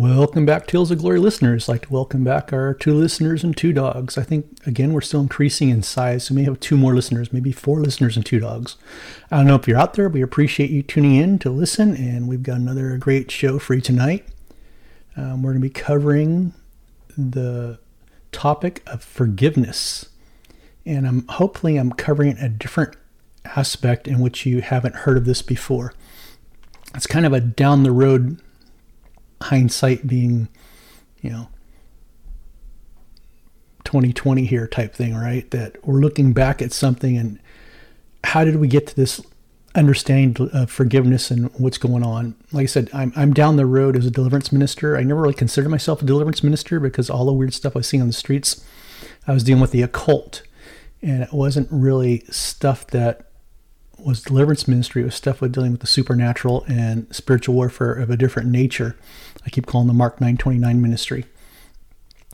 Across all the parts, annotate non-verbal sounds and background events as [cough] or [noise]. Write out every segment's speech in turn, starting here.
Welcome back, Tales of Glory listeners. I'd like to welcome back our two listeners and two dogs. I think, again, we're still increasing in size, so we may have two more listeners, maybe four listeners and two dogs. I don't know if you're out there, but we appreciate you tuning in to listen, and we've got another great show for you tonight. Um, we're going to be covering the topic of forgiveness, and I'm hopefully I'm covering a different aspect in which you haven't heard of this before. It's kind of a down the road hindsight being, you know, 2020 here type thing, right? That we're looking back at something and how did we get to this understanding of forgiveness and what's going on? Like I said, I'm, I'm down the road as a deliverance minister. I never really considered myself a deliverance minister because all the weird stuff I was seeing on the streets, I was dealing with the occult. And it wasn't really stuff that was deliverance ministry. It was stuff with dealing with the supernatural and spiritual warfare of a different nature. I keep calling the Mark 929 ministry.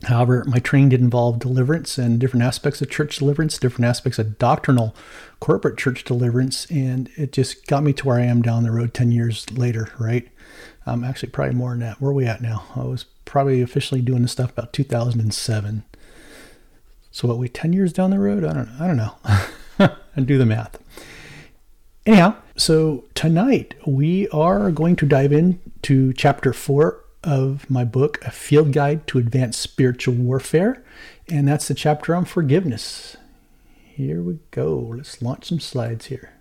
However, my training did involve deliverance and different aspects of church deliverance, different aspects of doctrinal corporate church deliverance, and it just got me to where I am down the road 10 years later, right? Um, actually, probably more than that. Where are we at now? I was probably officially doing this stuff about 2007. So what, we 10 years down the road? I don't, I don't know. [laughs] and do the math. Anyhow, so tonight we are going to dive into chapter four of my book, A Field Guide to Advanced Spiritual Warfare, and that's the chapter on forgiveness. Here we go. Let's launch some slides here.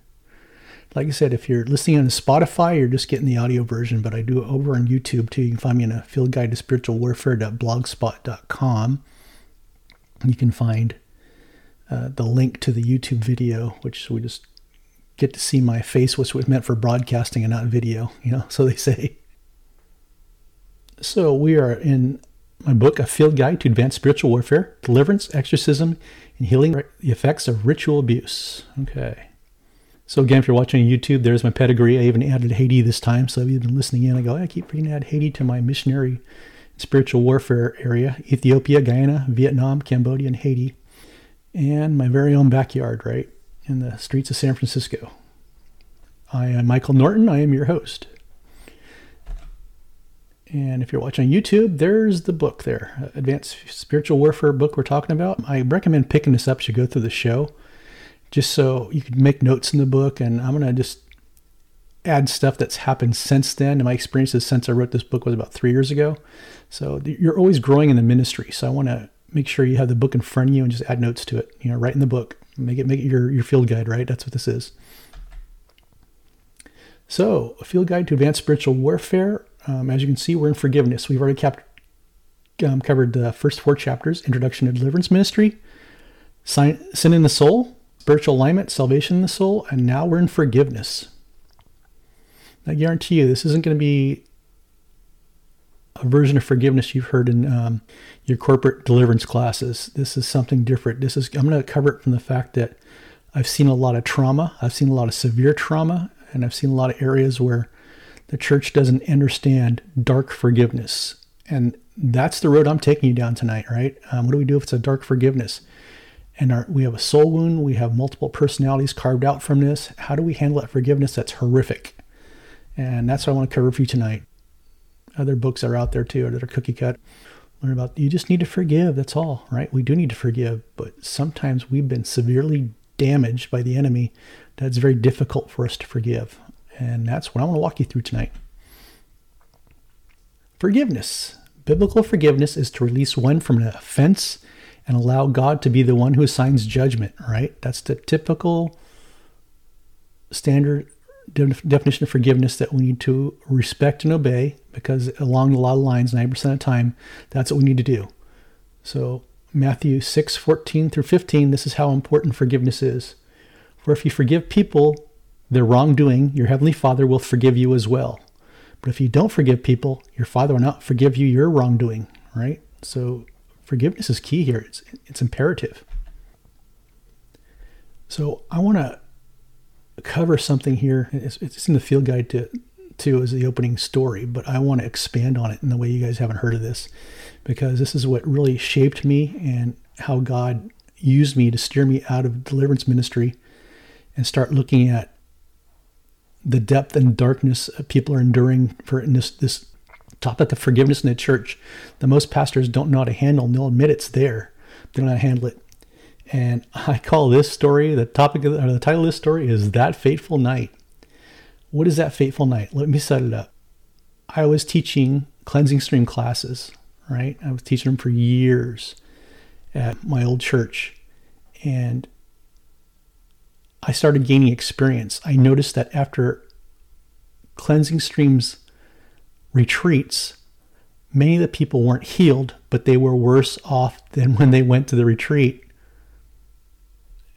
Like I said, if you're listening on Spotify, you're just getting the audio version, but I do it over on YouTube too. You can find me in a field guide to spiritual warfare.blogspot.com. You can find uh, the link to the YouTube video, which we just get to see my face, which was meant for broadcasting and not video, you know, [laughs] so they say. So we are in my book, A Field Guide to Advanced Spiritual Warfare, Deliverance, Exorcism, and Healing the Effects of Ritual Abuse. Okay. So again, if you're watching YouTube, there's my pedigree. I even added Haiti this time. So if you've been listening in, I go, I keep to add Haiti to my missionary spiritual warfare area. Ethiopia, Guyana, Vietnam, Cambodia, and Haiti. And my very own backyard, right? in the streets of San Francisco. I am Michael Norton. I am your host. And if you're watching YouTube, there's the book there, Advanced Spiritual Warfare book we're talking about. I recommend picking this up as you go through the show, just so you can make notes in the book. And I'm going to just add stuff that's happened since then. And my experiences since I wrote this book was about three years ago. So you're always growing in the ministry. So I want to make sure you have the book in front of you and just add notes to it. You know, write in the book. Make it make it your, your field guide, right? That's what this is. So, a field guide to advanced spiritual warfare. Um, as you can see, we're in forgiveness. We've already um, covered the first four chapters Introduction to Deliverance Ministry, Sin in the Soul, Spiritual Alignment, Salvation in the Soul, and now we're in forgiveness. I guarantee you, this isn't going to be a version of forgiveness you've heard in um, your corporate deliverance classes. This is something different. This is I'm going to cover it from the fact that I've seen a lot of trauma. I've seen a lot of severe trauma, and I've seen a lot of areas where the church doesn't understand dark forgiveness. And that's the road I'm taking you down tonight, right? Um, what do we do if it's a dark forgiveness? And our, we have a soul wound, we have multiple personalities carved out from this. How do we handle that forgiveness that's horrific? And that's what I want to cover for you tonight. Other books are out there too that are cookie cut learn about you just need to forgive. That's all, right? We do need to forgive, but sometimes we've been severely damaged by the enemy that's very difficult for us to forgive. And that's what I want to walk you through tonight. Forgiveness. Biblical forgiveness is to release one from an offense and allow God to be the one who assigns judgment, right? That's the typical standard definition of forgiveness that we need to respect and obey because along a lot of lines 90% of the time that's what we need to do so matthew 6 14 through 15 this is how important forgiveness is for if you forgive people their wrongdoing your heavenly father will forgive you as well. But if you don't forgive people your father will not forgive you your wrongdoing right? So forgiveness is key here. It's, it's imperative. So i want to cover something here. It's, it's in the field guide to to as the opening story, but I want to expand on it in the way you guys haven't heard of this, because this is what really shaped me and how God used me to steer me out of deliverance ministry and start looking at the depth and darkness people are enduring for this this topic of forgiveness in the church that most pastors don't know how to handle, and they'll admit it's there. They don't know how to handle it. And I call this story, the topic of or the title of this story is That Fateful Night. What is that fateful night? Let me set it up. I was teaching cleansing stream classes, right? I was teaching them for years at my old church. And I started gaining experience. I noticed that after cleansing streams retreats, many of the people weren't healed, but they were worse off than when they went to the retreat.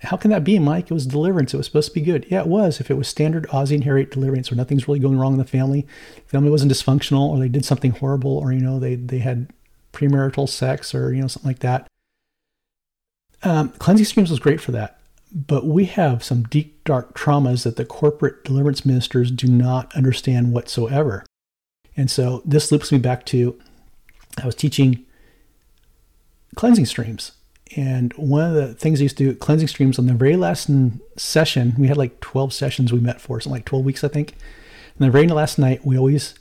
How can that be, Mike? It was deliverance. It was supposed to be good. Yeah, it was. If it was standard Ozzie and Harriet deliverance, where nothing's really going wrong in the family, the family wasn't dysfunctional, or they did something horrible, or you know they they had premarital sex, or you know something like that. Um, cleansing streams was great for that, but we have some deep dark traumas that the corporate deliverance ministers do not understand whatsoever. And so this loops me back to I was teaching cleansing streams. And one of the things I used to do cleansing streams on the very last session, we had like 12 sessions we met for, something like 12 weeks, I think. And the very last night, we always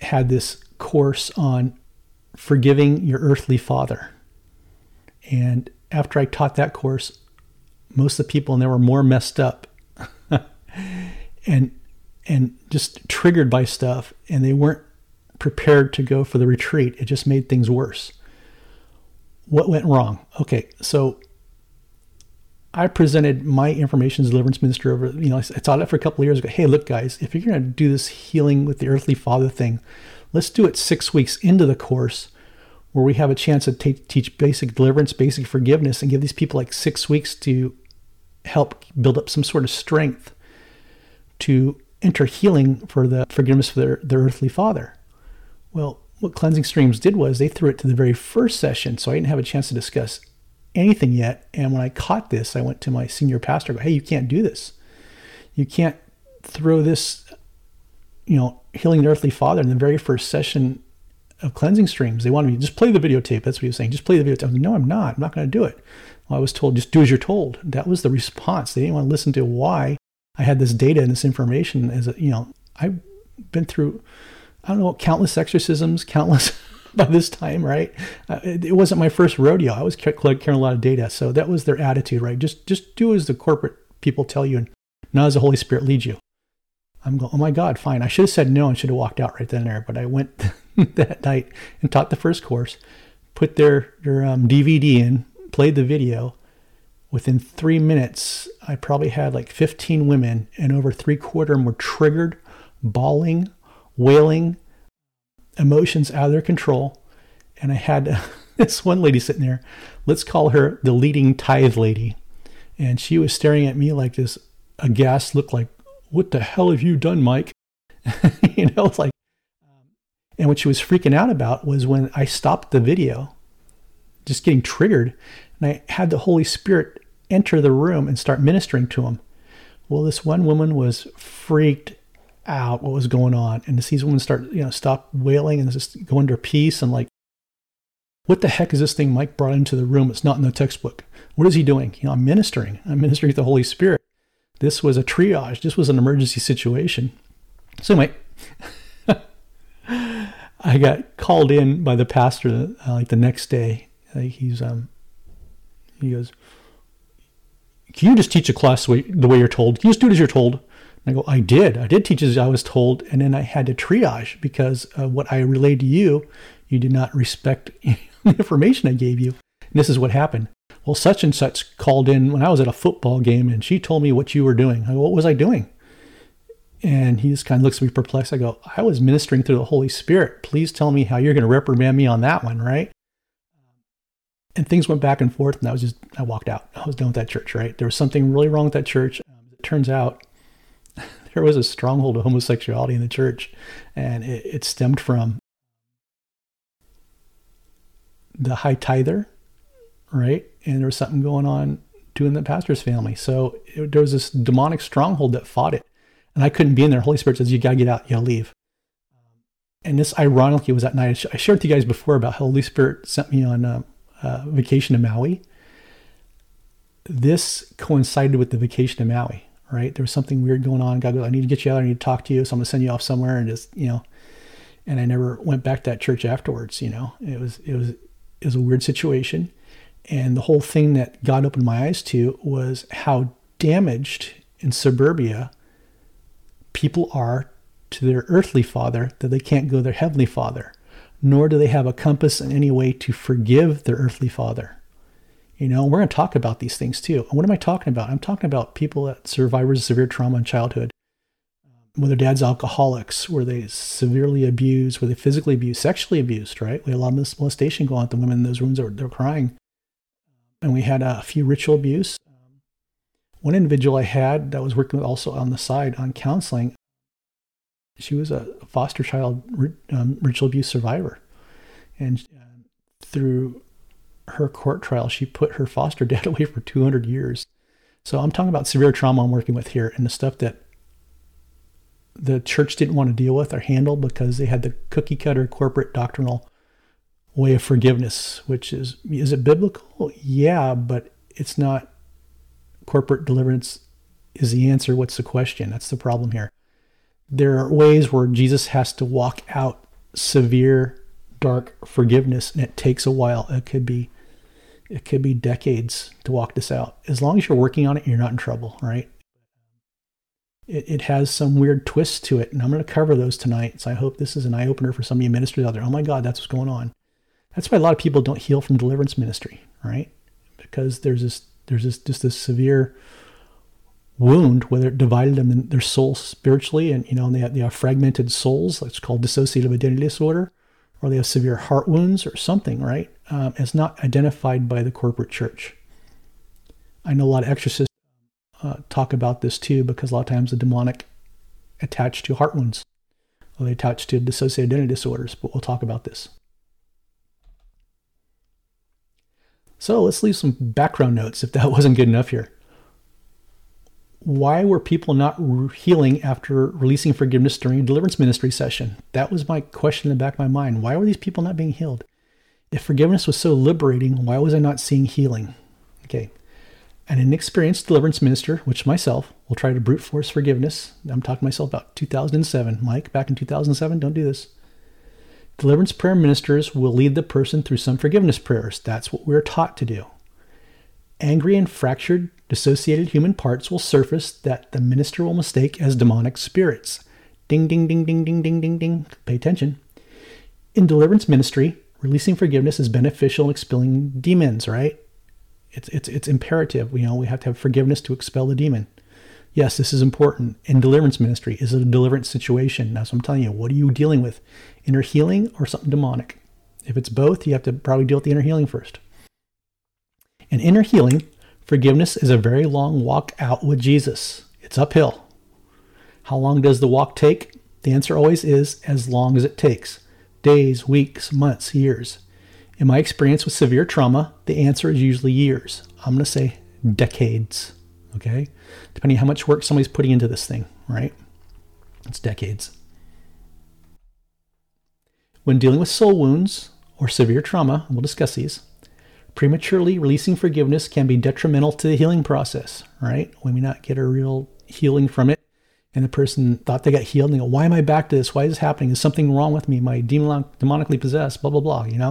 had this course on forgiving your earthly father. And after I taught that course, most of the people in there were more messed up [laughs] and and just triggered by stuff and they weren't prepared to go for the retreat. It just made things worse. What went wrong? Okay, so I presented my information as deliverance minister over, you know, I taught it for a couple of years ago. Hey, look, guys, if you're going to do this healing with the earthly father thing, let's do it six weeks into the course where we have a chance to t- teach basic deliverance, basic forgiveness, and give these people like six weeks to help build up some sort of strength to enter healing for the forgiveness for their, their earthly father. Well, what Cleansing Streams did was they threw it to the very first session, so I didn't have a chance to discuss anything yet. And when I caught this, I went to my senior pastor. Go, hey, you can't do this. You can't throw this, you know, healing the earthly father in the very first session of cleansing streams. They wanted me to just play the videotape. That's what he was saying. Just play the videotape. I'm Like, no, I'm not. I'm not going to do it. Well, I was told just do as you're told. That was the response. They didn't want to listen to why I had this data and this information. As a, you know, I've been through I don't know, countless exorcisms, countless [laughs] by this time, right? Uh, it, it, wasn't my first rodeo. I was carrying a lot of data, so that was their attitude, right? Just just do as the corporate people tell you, and not as the Holy Spirit leads you. I'm going, oh my God, fine. I should have said no and should have walked out right then and there, but I went [laughs] that night and taught the first course, put their their um, DVD in, played the video. Within three minutes, I probably had like 15 women, and over three quarter of them were triggered, bawling, wailing, emotions out of their control. And I had [laughs] this one lady sitting there. Let's call her the leading tithe lady. And she was staring at me like this aghast look like, what the hell have you done, Mike? [laughs] you know, it's like, and what she was freaking out about was when I stopped the video, just getting triggered, and I had the Holy Spirit enter the room and start ministering to him. Well, this one woman was freaked out what was going on and to see women start, you know, stop wailing and just go under peace and like, what the heck is this thing Mike brought into the room? It's not in the textbook. What is he doing? You know, I'm ministering. I'm ministering to the Holy Spirit. This was a triage. This was an emergency situation. So anyway, [laughs] I got called in by the pastor uh, like the next day. Uh, he's um, he goes, "Can you just teach a class the way, the way you're told? Can you just do it as you're told?" I go, I did. I did teach as I was told. And then I had to triage because uh, what I relayed to you, you did not respect [laughs] the information I gave you. And this is what happened. Well, such and such called in when I was at a football game and she told me what you were doing. I go, what was I doing? And he just kind of looks at me perplexed. I go, I was ministering through the Holy Spirit. Please tell me how you're going to reprimand me on that one, right? And things went back and forth, and I was just, I walked out. I was done with that church, right? There was something really wrong with that church. Um, it turns out [laughs] there was a stronghold of homosexuality in the church, and it, it stemmed from the high tither, right? And there was something going on doing the pastor's family. So it, there was this demonic stronghold that fought it. And I couldn't be in there. Holy Spirit says, You got to get out. You got to leave. And this, ironically, was that night. I shared with you guys before about how Holy Spirit sent me on a, a vacation to Maui. This coincided with the vacation to Maui right? There was something weird going on. God goes, I need to get you out. I need to talk to you. So I'm going to send you off somewhere and just, you know. and I never went back to that church afterwards. You know, it was it was it was a weird situation, and the whole thing that God opened my eyes to was how damaged in suburbia people are to their earthly father that they can't go their heavenly father, nor do they have a compass in any way to forgive their earthly father. You know, we're going to talk about these things too. what am I talking about? I'm talking about people that survivors of severe trauma in childhood, um, whether dad's alcoholics, were they severely abused, were they physically abused, sexually abused, right? We had a lot of molestation going on the women in those rooms. Were, they were crying. And we had a few ritual abuse. One individual I had that was working with also on the side on counseling, she was a foster child um, ritual abuse survivor. And uh, through her court trial, she put her foster [laughs] dad away for 200 years. So I'm talking about severe trauma I'm working with here and the stuff that the church didn't want to deal with or handle because they had the cookie cutter corporate doctrinal way of forgiveness, which is is it biblical? Yeah, but it's not corporate deliverance is the answer. What's the question? That's the problem here. There are ways where Jesus has to walk out severe, dark forgiveness, and it takes a while. It could be it could be decades to walk this out. As long as you're working on it, you're not in trouble, right? It, it has some weird twists to it, and I'm going to cover those tonight. So I hope this is an eye opener for some of you ministers out there. Oh my God, that's what's going on. That's why a lot of people don't heal from deliverance ministry, right? Because there's this there's this just this severe wound whether it divided them in their soul spiritually and you know they have, they have fragmented souls. It's called dissociative identity disorder or they have severe heart wounds or something right? Um, it's not identified by the corporate church. I know a lot of exorcists uh, talk about this too because a lot of times the demonic attached to heart wounds or they attach to dissociative identity disorders but we'll talk about this so let's leave some background notes if that [laughs] wasn't good enough here why were people not healing after releasing forgiveness during a deliverance ministry session? That was my question in the back of my mind. Why were these people not being healed? If forgiveness was so liberating, why was I not seeing healing? Okay. An experienced deliverance minister, which myself, will try to brute force forgiveness. I'm talking to myself about 2007. Mike, back in 2007, don't do this. Deliverance prayer ministers will lead the person through some forgiveness prayers. That's what we're taught to do. Angry and fractured dissociated human parts will surface that the minister will mistake as demonic spirits. Ding, ding, ding, ding, ding, ding, ding, ding. Pay attention. In deliverance ministry, releasing forgiveness is beneficial in expelling demons, right? It's, it's, it's imperative. You know, we have to have forgiveness to expel the demon. Yes, this is important. In deliverance ministry, is it a deliverance situation? That's what I'm telling you. What are you dealing with? Inner healing or something demonic? If it's both, you have to probably deal with the inner healing first. In inner healing, Forgiveness is a very long walk out with Jesus. It's uphill. How long does the walk take? The answer always is as long as it takes days, weeks, months, years. In my experience with severe trauma, the answer is usually years. I'm going to say decades. Okay? Depending on how much work somebody's putting into this thing, right? It's decades. When dealing with soul wounds or severe trauma, we'll discuss these, prematurely releasing forgiveness can be detrimental to the healing process, right? We may not get a real healing from it. And the person thought they got healed and they go, Why am I back to this? Why is this happening? Is something wrong with me? Am I demonically possessed? Blah, blah, blah. You know,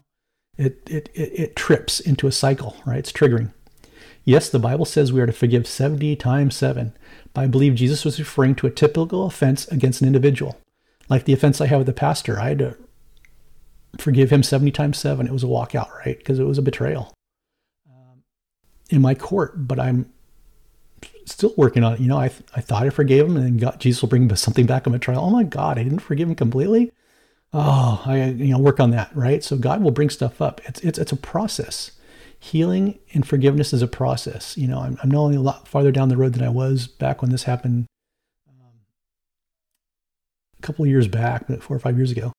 it, it, it, it trips into a cycle, right? It's triggering. Yes, the Bible says we are to forgive 70 times 7, but I believe Jesus was referring to a typical offense against an individual. Like the offense I had with the pastor, I had to forgive him 70 times 7. It was a walkout, right? Because it was a betrayal um, in my court, but I'm still working on it. You know, I, I thought I forgave him and then God, Jesus will bring something back on my trial. Oh my God, I didn't forgive him completely. Oh, I, you know, work on that, right? So God will bring stuff up. It's, it's, it's a process. Healing and forgiveness is a process. You know, I'm, I'm not only a lot farther down the road than I was back when this happened um, a couple of years back, four or five years ago.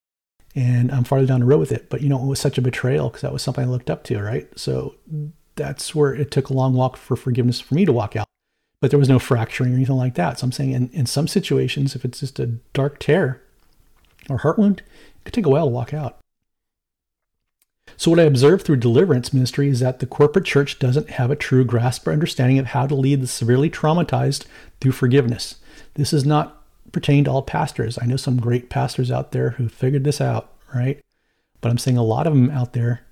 And I'm farther down the road with it. But, you know, it was such a betrayal because that was something I looked up to, right? So that's where it took a long walk for forgiveness for me to walk out. But there was no fracturing or anything like that. So I'm saying in, in some situations, if it's just a dark tear or heart wound, it could take a while to walk out. So, what I observed through deliverance ministry is that the corporate church doesn't have a true grasp or understanding of how to lead the severely traumatized through forgiveness. This is not pertaining to all pastors. I know some great pastors out there who figured this out, right? But I'm saying a lot of them out there,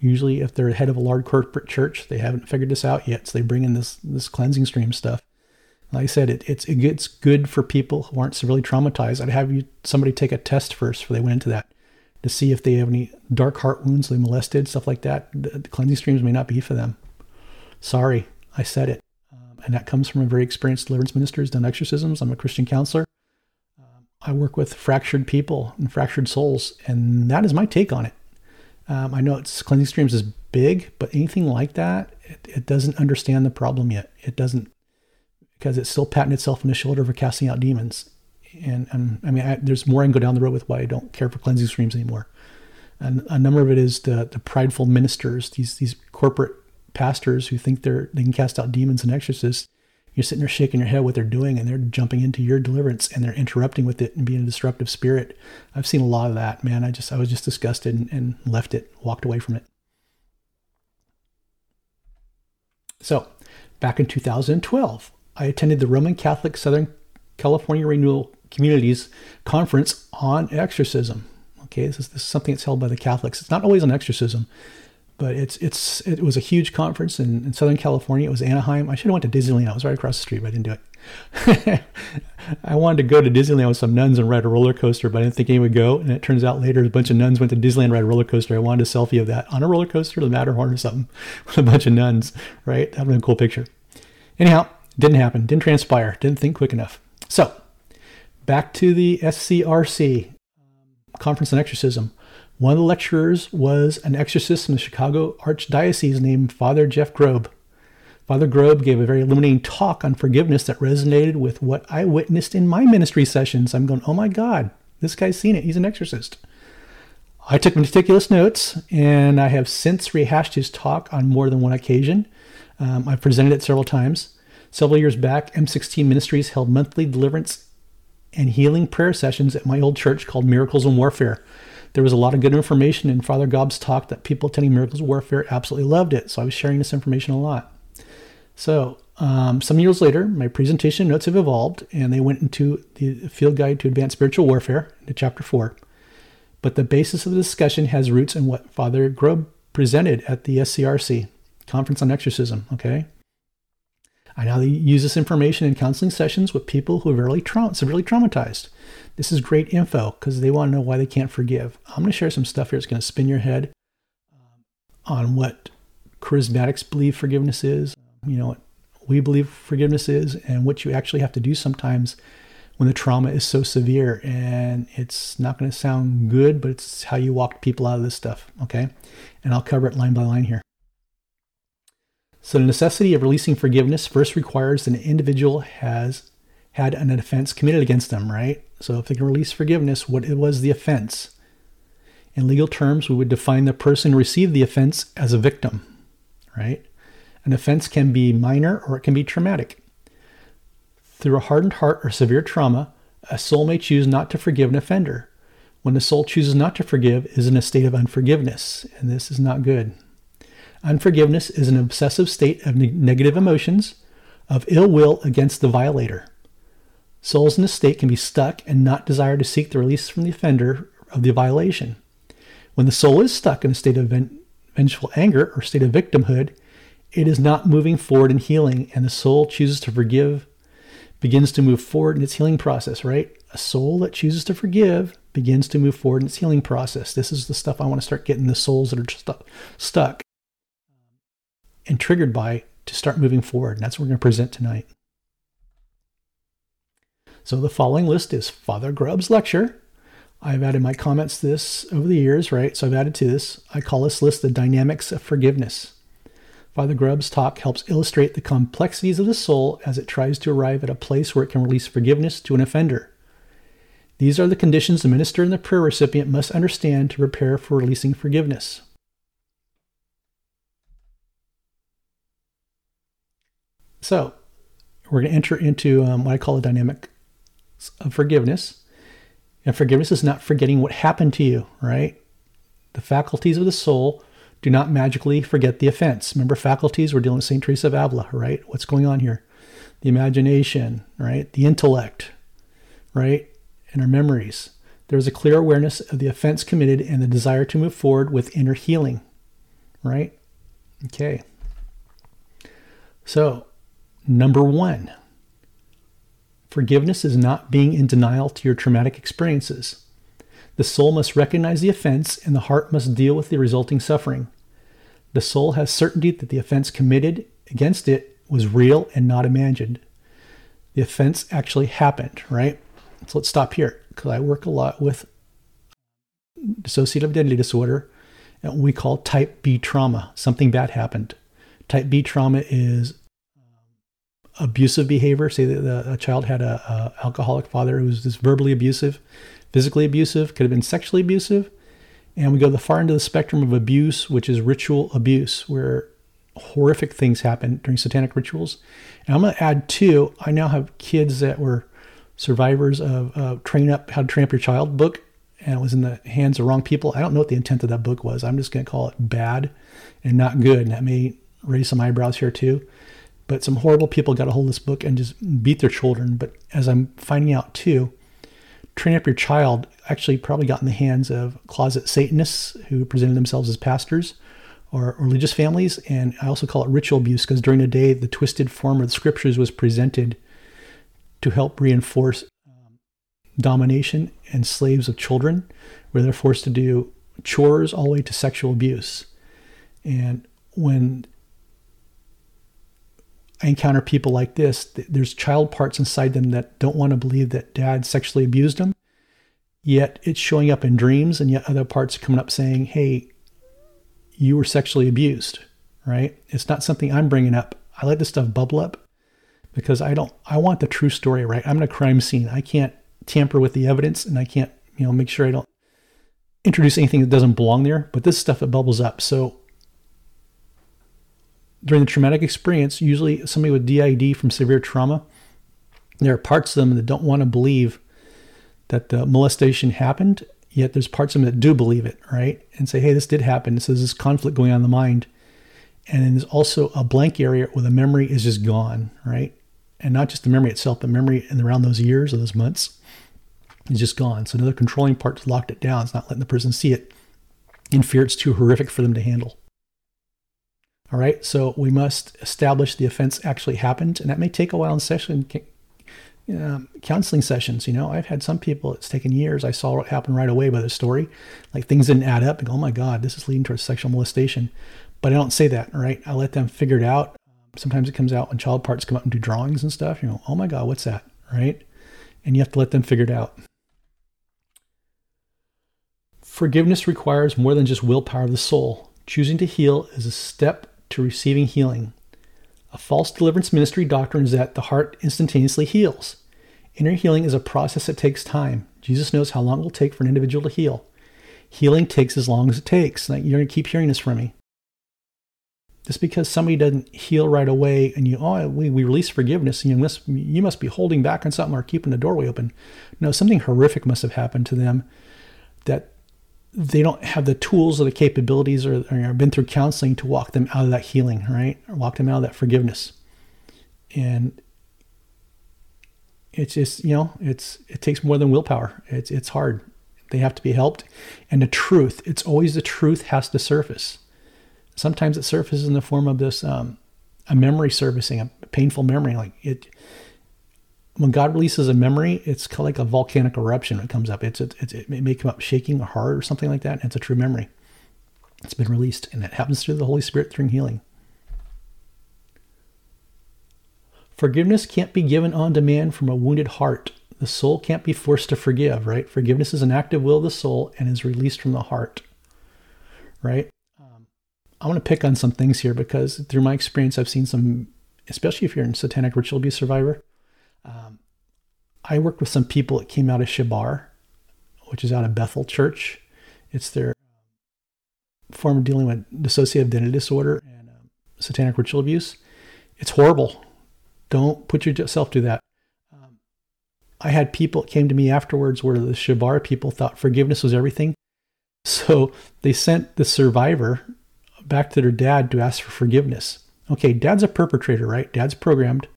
usually if they're head of a large corporate church, they haven't figured this out yet. So they bring in this this cleansing stream stuff. Like I said, it, it's it's good for people who aren't severely traumatized. I'd have you somebody take a test first before they went into that to see if they have any dark heart wounds, they molested, stuff like that. The, the cleansing streams may not be for them. Sorry, I said it. And that comes from a very experienced deliverance minister who's done exorcisms. I'm a Christian counselor. Um, I work with fractured people and fractured souls, and that is my take on it. Um, I know it's cleansing streams is big, but anything like that, it, it doesn't understand the problem yet. It doesn't because it's still patting itself on the shoulder for casting out demons and, and I mean, I, there's more I can go down the road with why I don't care for cleansing streams anymore. And a number of it is the, the prideful ministers, these these corporate pastors who think they're they can cast out demons and exorcists. You're sitting there shaking your head what they're doing, and they're jumping into your deliverance, and they're interrupting with it and being a disruptive spirit. I've seen a lot of that, man. I just I was just disgusted and, and left it, walked away from it. So, back in 2012, I attended the Roman Catholic Southern California Renewal Communities Conference on Exorcism. Okay, this is, this is something that's held by the Catholics. It's not always on exorcism, but it's it's it was a huge conference in, in Southern California. It was Anaheim. I should have went to Disneyland. I was right across the street, but I didn't do it. [laughs] I wanted to go to Disneyland with some nuns and ride a roller coaster, but I didn't think anyone would go. And it turns out later a bunch of nuns went to Disneyland ride a roller coaster. I wanted a selfie of that on a roller coaster, the Matterhorn or something, [laughs] with a bunch of nuns. Right, that would have been a cool picture. Anyhow, didn't happen. Didn't transpire. Didn't think quick enough. So back to the SCRC um, Conference on Exorcism. One of the lecturers was an exorcist from the Chicago Archdiocese named Father Jeff Grob. Father Grob gave a very illuminating talk on forgiveness that resonated with what I witnessed in my ministry sessions. I'm going, oh my God, this guy's seen it. He's an exorcist. I took meticulous notes, and I have since rehashed his talk on more than one occasion. Um, I've presented it several times. Several years back, M16 Ministries held monthly deliverance and healing prayer sessions at my old church called Miracles and Warfare. There was a lot of good information in Father Grob's talk that people attending Miracles Warfare absolutely loved it. So I was sharing this information a lot. So um, some years later, my presentation notes have evolved and they went into the field guide to advanced spiritual warfare into chapter four. But the basis of the discussion has roots in what Father Grob presented at the SCRC conference on exorcism. Okay. I now use this information in counseling sessions with people who are very tra- severely traumatized. This is great info because they want to know why they can't forgive. I'm going to share some stuff here that's going to spin your head um, on what charismatics believe forgiveness is, you know, what we believe forgiveness is, and what you actually have to do sometimes when the trauma is so severe. And it's not going to sound good, but it's how you walk people out of this stuff, okay? And I'll cover it line by line here. So the necessity of releasing forgiveness first requires that an individual has had an offense committed against them, right? So if they can release forgiveness, what was the offense? In legal terms, we would define the person who received the offense as a victim, right? An offense can be minor or it can be traumatic. Through a hardened heart or severe trauma, a soul may choose not to forgive an offender. When the soul chooses not to forgive, is in a state of unforgiveness, and this is not good. Unforgiveness is an obsessive state of negative emotions, of ill will against the violator. Souls in this state can be stuck and not desire to seek the release from the offender of the violation. When the soul is stuck in a state of vengeful anger or state of victimhood, it is not moving forward in healing, and the soul chooses to forgive, begins to move forward in its healing process, right? A soul that chooses to forgive begins to move forward in its healing process. This is the stuff I want to start getting the souls that are stuck and triggered by to start moving forward. And that's what we're going to present tonight. So the following list is Father Grob's lecture. I've added my comments to this over the years, right? So I've added to this. I call this list the dynamics of forgiveness. Father Grob's talk helps illustrate the complexities of the soul as it tries to arrive at a place where it can release forgiveness to an offender. These are the conditions the minister and the prayer recipient must understand to prepare for releasing forgiveness. So we're going to enter into um, what I call a dynamic of forgiveness. And forgiveness is not forgetting what happened to you, right? The faculties of the soul do not magically forget the offense. Remember, faculties, we're dealing with St. Teresa of Avila, right? What's going on here? The imagination, right? The intellect, right? And our memories. There's a clear awareness of the offense committed and the desire to move forward with inner healing, right? Okay. So, number one, forgiveness is not being in denial to your traumatic experiences. The soul must recognize the offense and the heart must deal with the resulting suffering. The soul has certainty that the offense committed against it was real and not imagined. The offense actually happened, right? So let's stop here because I work a lot with dissociative identity disorder and we call type B trauma. Something bad happened. Type B trauma is abusive behavior. Say that a child had a, a alcoholic father who was just verbally abusive, physically abusive, could have been sexually abusive. And we go the far end of the spectrum of abuse, which is ritual abuse, where horrific things happen during satanic rituals. And I'm going to add too, I now have kids that were survivors of uh, Train Up How to Train Up Your Child book, and it was in the hands of wrong people. I don't know what the intent of that book was. I'm just going to call it bad and not good. And that may raise some eyebrows here too. But some horrible people got a hold of this book and just beat their children. But as I'm finding out too, Train Up Your Child actually probably got in the hands of closet Satanists who presented themselves as pastors or, religious families. And I also call it ritual abuse because during the day, the twisted form of the scriptures was presented to help reinforce um, domination and slaves of children, where they're forced to do chores all the way to sexual abuse. And when I encounter people like this, there's child parts inside them that don't want to believe that dad sexually abused them. Yet it's showing up in dreams, and yet other parts are coming up saying, Hey, you were sexually abused, right? It's not something I'm bringing up. I let this stuff bubble up because I don't, I want the true story, right? I'm in a crime scene. I can't tamper with the evidence and I can't, you know, make sure I don't introduce anything that doesn't belong there. But this stuff, it bubbles up. So during the traumatic experience, usually somebody with DID from severe trauma, there are parts of them that don't want to believe that the molestation happened Yet there's parts of them that do believe it, right? And say, hey, this did happen. So there's this conflict going on in the mind. And then there's also a blank area where the memory is just gone, right? And not just the memory itself, the memory in around those years or those months is just gone. So another controlling part locked it down. It's not letting the person see it in fear it's too horrific for them to handle. All right, so we must establish the offense actually happened, and that may take a while in session, um, counseling sessions. You know, I've had some people, it's taken years. I saw what happened right away by the story. Like things didn't add up. And go, oh my God, this is leading towards sexual molestation. But I don't say that, right? I let them figure it out. Sometimes it comes out when child parts come up and do drawings and stuff. You know, oh my God, what's that, right? And you have to let them figure it out. Forgiveness requires more than just willpower of the soul. Choosing to heal is a step to receiving healing. A false deliverance ministry doctrine is that the heart instantaneously heals. Inner healing is a process that takes time. Jesus knows how long it will take for an individual to heal. Healing takes as long as it takes. You're going to keep hearing this from me. Just because somebody doesn't heal right away and you, oh, we, we release forgiveness and you must, you must be holding back on something or keeping the doorway open. No, something horrific must have happened to them that they don't have the tools or the capabilities or, or been through counseling to walk them out of that healing, right? Or walk them out of that forgiveness. And it's just, you know, it's it takes more than willpower. It's it's hard. They have to be helped. And the truth, it's always the truth has to surface. Sometimes it surfaces in the form of this um, a memory surfacing, a painful memory. Like it when God releases a memory, it's kind of like a volcanic eruption it comes up. It's, it's, it may come up shaking or hard or something like that. And it's a true memory. It's been released, and it happens through the Holy Spirit during healing. Forgiveness can't be given on demand from a wounded heart. The soul can't be forced to forgive, right? Forgiveness is an active will of the soul and is released from the heart, right? Um, I want to pick on some things here because through my experience, I've seen some, especially if you're a satanic ritual abuse survivor, I worked with some people that came out of Shabar, which is out of Bethel Church. It's their um, form of dealing with dissociative identity disorder and um, satanic ritual abuse. It's horrible. Don't put yourself through that. Um, I had people that came to me afterwards where the Shabar people thought forgiveness was everything. So they sent the survivor back to their dad to ask for forgiveness. Okay, dad's a perpetrator, right? Dad's programmed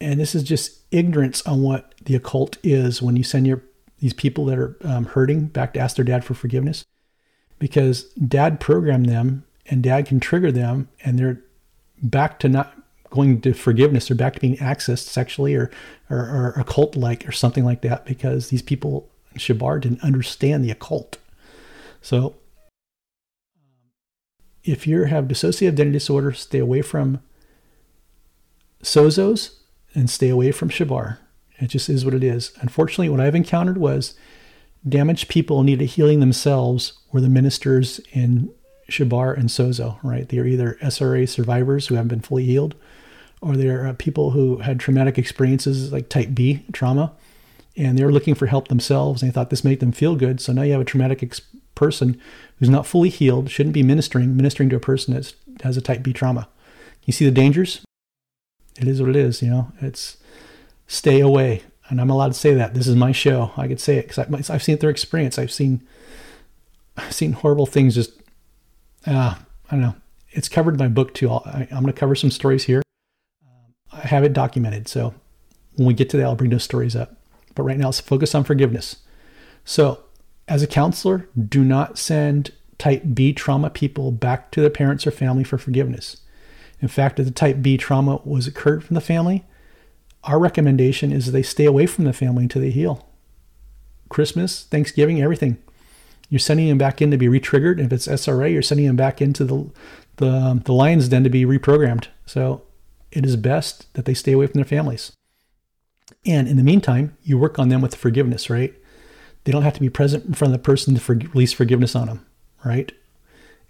And this is just ignorance on what the occult is when you send your these people that are um, hurting back to ask their dad for forgiveness because dad programmed them and dad can trigger them and they're back to not going to forgiveness or back to being accessed sexually or, or, or occult like or something like that because these people Shabar didn't understand the occult. So if you have dissociative identity disorder, stay away from Sozos and stay away from Shabar. It just is what it is. Unfortunately, what I've encountered was damaged people needed healing themselves were the ministers in Shabar and Sozo, right? They're either SRA survivors who haven't been fully healed, or they're uh, people who had traumatic experiences like type B trauma, and they're looking for help themselves. And they thought this made them feel good. So now you have a traumatic ex- person who's not fully healed, shouldn't be ministering, ministering to a person that has a type B trauma. You see the dangers? It is what it is, you know. It's stay away. And I'm allowed to say that. This is my show. I could say it because I've seen it through experience. I've seen, I've seen horrible things. Just, uh, I don't know. It's covered in my book too. I, am going to cover some stories here. I have it documented. So when we get to that, I'll bring those stories up. But right now, let's focus on forgiveness. So, as a counselor, do not send type B trauma people back to their parents or family for forgiveness. In fact, if the type B trauma was occurred from the family, our recommendation is they stay away from the family until they heal. Christmas, Thanksgiving, everything. You're sending them back in to be retriggered. If it's SRA, you're sending them back into the the, the lion's den to be reprogrammed. So it is best that they stay away from their families. And in the meantime, you work on them with forgiveness, right? They don't have to be present in front of the person to for, release forgiveness on them, right?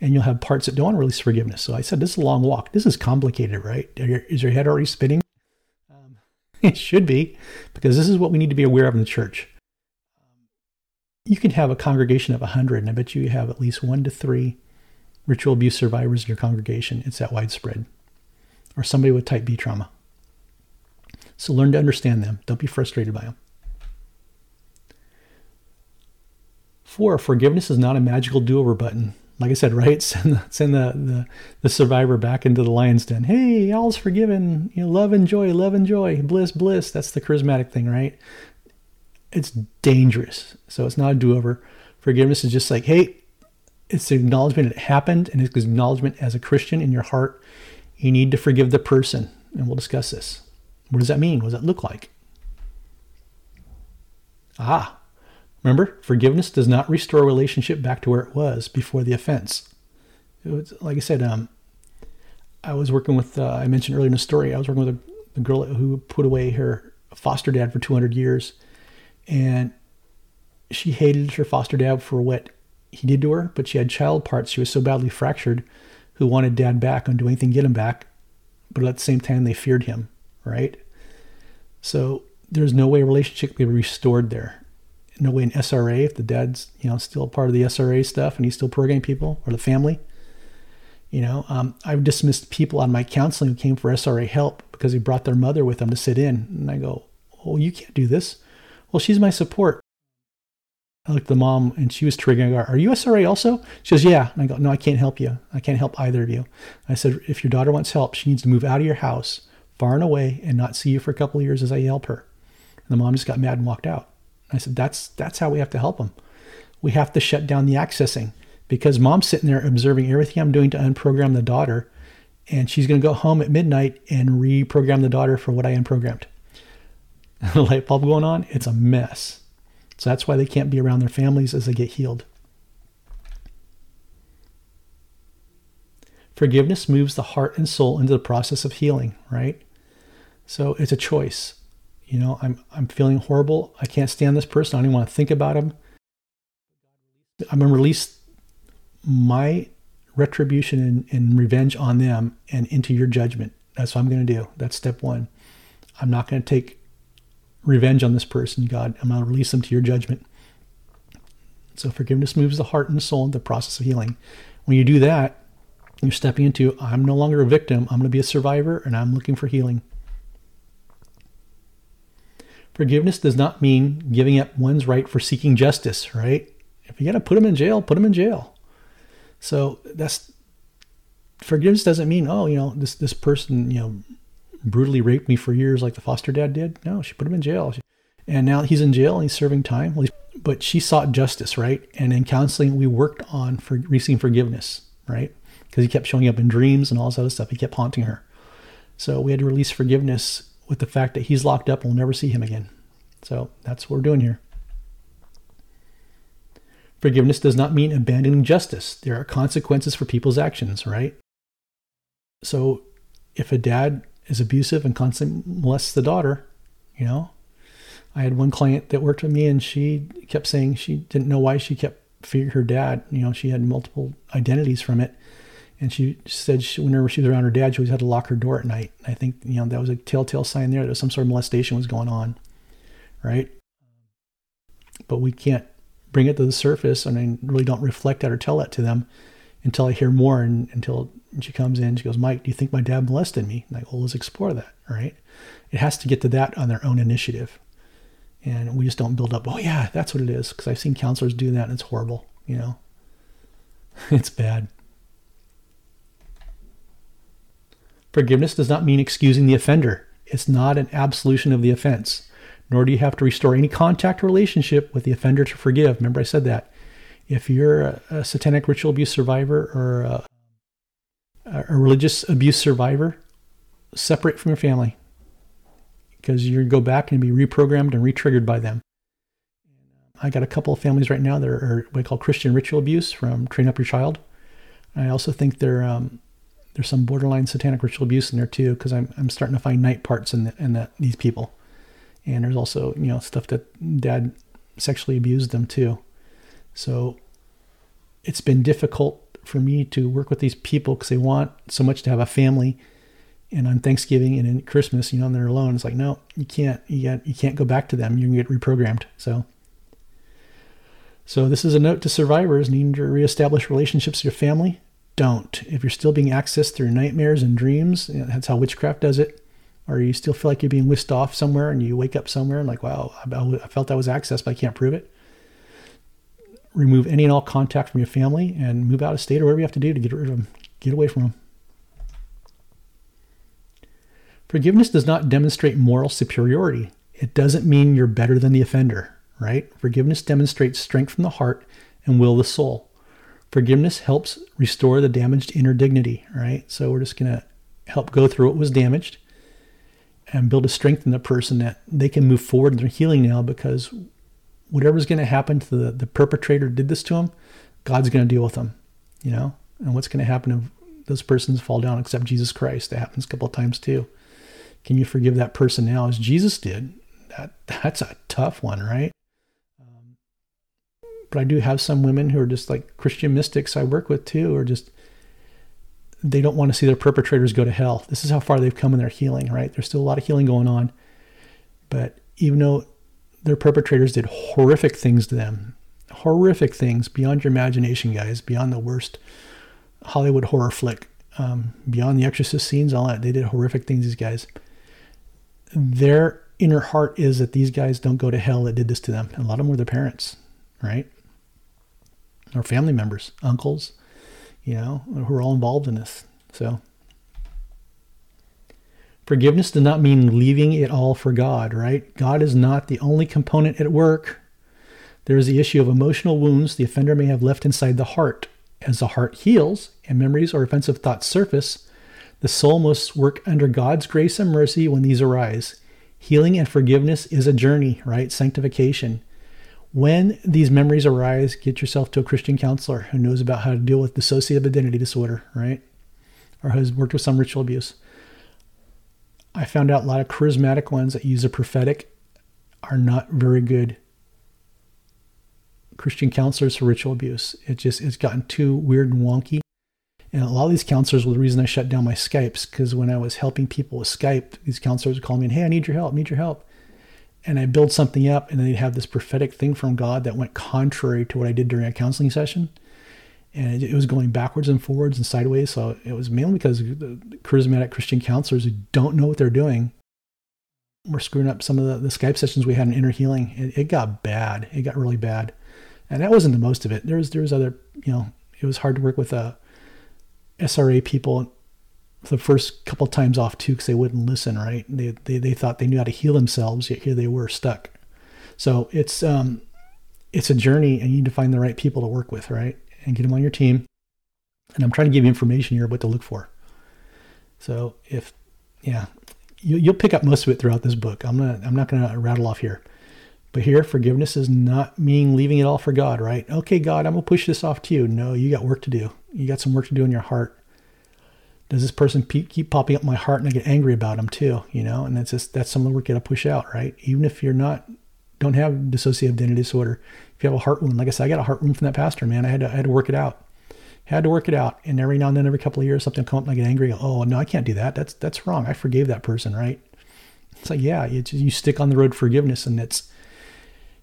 And you'll have parts that don't want to release forgiveness. So I said, this is a long walk. This is complicated, right? Is your head already spinning? Um, [laughs] It should be, because this is what we need to be aware of in the church. You can have a congregation of 100, and I bet you have at least one to three ritual abuse survivors in your congregation. It's that widespread. Or somebody with type B trauma. So learn to understand them. Don't be frustrated by them. Four, forgiveness is not a magical do over button like I said, [laughs] right? Send the, send the, the, the, survivor back into the lion's den. Hey, all's forgiven. You know, love and joy, love and joy, bliss, bliss. That's the charismatic thing, right? It's dangerous. So it's not a do over. Forgiveness is just like, hey, it's acknowledgement it happened and it's acknowledgement as a Christian in your heart. You need to forgive the person. And we'll discuss this. What does that mean? What does that look like? Ah, Remember, forgiveness does not restore a relationship back to where it was before the offense. It was, like I said, um, I was working with, uh, I mentioned earlier in the story, I was working with a, a girl who put away her foster dad for 200 years. And she hated her foster dad for what he did to her, but she had child parts. She was so badly fractured who wanted dad back and do anything to get him back. But at the same time, they feared him, right? So there's no way a relationship could be restored there no way in SRA if the dad's you know still part of the SRA stuff and he's still programming people or the family. You know, um, I've dismissed people on my counseling who came for SRA help because they brought their mother with them to sit in, and I go, "Oh, you can't do this." Well, she's my support. I looked at the mom and she was triggering. I go, Are you SRA also? She goes, Yeah. And I go, No, I can't help you. I can't help either of you. I said, If your daughter wants help, she needs to move out of your house far and away and not see you for a couple of years as I help her. And the mom just got mad and walked out. I said, that's, that's how we have to help them. We have to shut down the accessing because mom's sitting there observing everything I'm doing to unprogram the daughter. And she's going to go home at midnight and reprogram the daughter for what I unprogrammed. [laughs] the light bulb going on, it's a mess. So that's why they can't be around their families as they get healed. Forgiveness moves the heart and soul into the process of healing, right? So it's a choice. You know, I'm I'm feeling horrible. I can't stand this person. I don't even want to think about him. I'm going to release my retribution and, and revenge on them and into your judgment. That's what I'm going to do. That's step one. I'm not going to take revenge on this person, God. I'm going to release them to your judgment. So forgiveness moves the heart and soul in the process of healing. When you do that, you're stepping into I'm no longer a victim. I'm going to be a survivor and I'm looking for healing. Forgiveness does not mean giving up one's right for seeking justice, right? If you got to put them in jail, put them in jail. So that's forgiveness doesn't mean oh you know this this person you know brutally raped me for years like the foster dad did. No, she put him in jail. And now he's in jail and he's serving time. But she sought justice, right? And in counseling, we worked on for receiving forgiveness, right? Because he kept showing up in dreams and all this other stuff. He kept haunting her. So we had to release forgiveness with the fact that he's locked up and we'll never see him again. So that's what we're doing here. Forgiveness does not mean abandoning justice. There are consequences for people's actions, right? So if a dad is abusive and constantly molests the daughter, you know, I had one client that worked with me and she kept saying she didn't know why she kept fearing her dad. You know, she had multiple identities from it. And she said she, whenever she was around her dad, she always had to lock her door at night. I think, you know, that was a telltale sign there that some sort of molestation was going on, right? But we can't bring it to the surface and I really don't reflect that or tell that to them until I hear more and until she comes in. She goes, Mike, do you think my dad molested me? I'm like, well, let's explore that, right? It has to get to that on their own initiative. And we just don't build up, oh, yeah, that's what it is. Because I've seen counselors do that and it's horrible, you know? [laughs] it's bad. Forgiveness does not mean excusing the offender. It's not an absolution of the offense, nor do you have to restore any contact or relationship with the offender to forgive. Remember, I said that. If you're a, a satanic ritual abuse survivor or a, a religious abuse survivor, separate from your family because you go back and be reprogrammed and retriggered by them. I got a couple of families right now that are, what I call Christian ritual abuse from Train Up Your Child. I also think they're um, there's some borderline satanic ritual abuse in there too, because I'm, I'm starting to find night parts in, the, in the, these people. And there's also, you know, stuff that dad sexually abused them too. So it's been difficult for me to work with these people because they want so much to have a family. And on Thanksgiving and in Christmas, you know, they're alone. It's like, no, you can't, you, got, you can't go back to them. Going to get reprogrammed. So, so this is a note to survivors needing to reestablish relationships with your family don't. If you're still being accessed through nightmares and dreams, that's how witchcraft does it. Or you still feel like you're being whisked off somewhere and you wake up somewhere and like, wow, I felt I was accessed, but I can't prove it. Remove any and all contact from your family and move out of state or whatever you have to do to get rid of them, get away from them. Forgiveness does not demonstrate moral superiority. It doesn't mean you're better than the offender, right? Forgiveness demonstrates strength from the heart and will the soul. Forgiveness helps restore the damaged inner dignity, right? So we're just going to help go through what was damaged and build a strength in the person that they can move forward in their healing now because whatever's going to happen to the, the perpetrator did this to them, God's going to deal with them, you know? And what's going to happen if those persons fall down except Jesus Christ? That happens a couple of times too. Can you forgive that person now as Jesus did? That that's a tough one, right? But I do have some women who are just like Christian mystics I work with too, or just they don't want to see their perpetrators go to hell. This is how far they've come in their healing, right? There's still a lot of healing going on. But even though their perpetrators did horrific things to them, horrific things beyond your imagination, guys, beyond the worst Hollywood horror flick, um, beyond the exorcist scenes, all that, they did horrific things, these guys. Their inner heart is that these guys don't go to hell that did this to them. And a lot of them were their parents, right? Or family members, uncles, you know, who are all involved in this. So forgiveness does not mean leaving it all for God, right? God is not the only component at work. There is the issue of emotional wounds the offender may have left inside the heart. As the heart heals and memories or offensive thoughts surface, the soul must work under God's grace and mercy when these arise. Healing and forgiveness is a journey, right? Sanctification. When these memories arise, get yourself to a Christian counselor who knows about how to deal with dissociative identity disorder, right? Or has worked with some ritual abuse. I found out a lot of charismatic ones that use a prophetic are not very good Christian counselors for ritual abuse. It just it's gotten too weird and wonky. And a lot of these counselors were the reason I shut down my Skypes because when I was helping people with Skype, these counselors would call me and hey, I need your help, need your help and I build something up, and then they'd have this prophetic thing from God that went contrary to what I did during a counseling session. And it, it was going backwards and forwards and sideways. So it was mainly because the charismatic Christian counselors who don't know what they're doing were screwing up some of the, the Skype sessions we had in inner healing. It, it got bad. It got really bad. And that wasn't the most of it. There was there was other, you know, it was hard to work with uh, SRA people the first couple times off too because they wouldn't listen. Right? They, they they thought they knew how to heal themselves, yet here they were stuck. So it's um it's a journey, and you need to find the right people to work with, right, and get them on your team. And I'm trying to give you information here what to look for. So if yeah, you, you'll pick up most of it throughout this book. I'm not I'm not going to rattle off here. But here, forgiveness is not meaning leaving it all for God, right? Okay, God, I'm going to push this off to you. No, you got work to do. You got some work to do in your heart. Does this person keep popping up in my heart and I get angry about them too, you know? And that's just, that's some of the work you got to push out, right? Even if you're not, don't have dissociative identity disorder, if you have a heart wound, like I said, I got a heart wound from that pastor, man. I had to, I had to work it out. Had to work it out. And every now and then, every couple of years, something come up and I get angry. Oh, no, I can't do that. That's, that's wrong. I forgave that person, right? It's like, yeah, you, you stick on the road forgiveness and it's,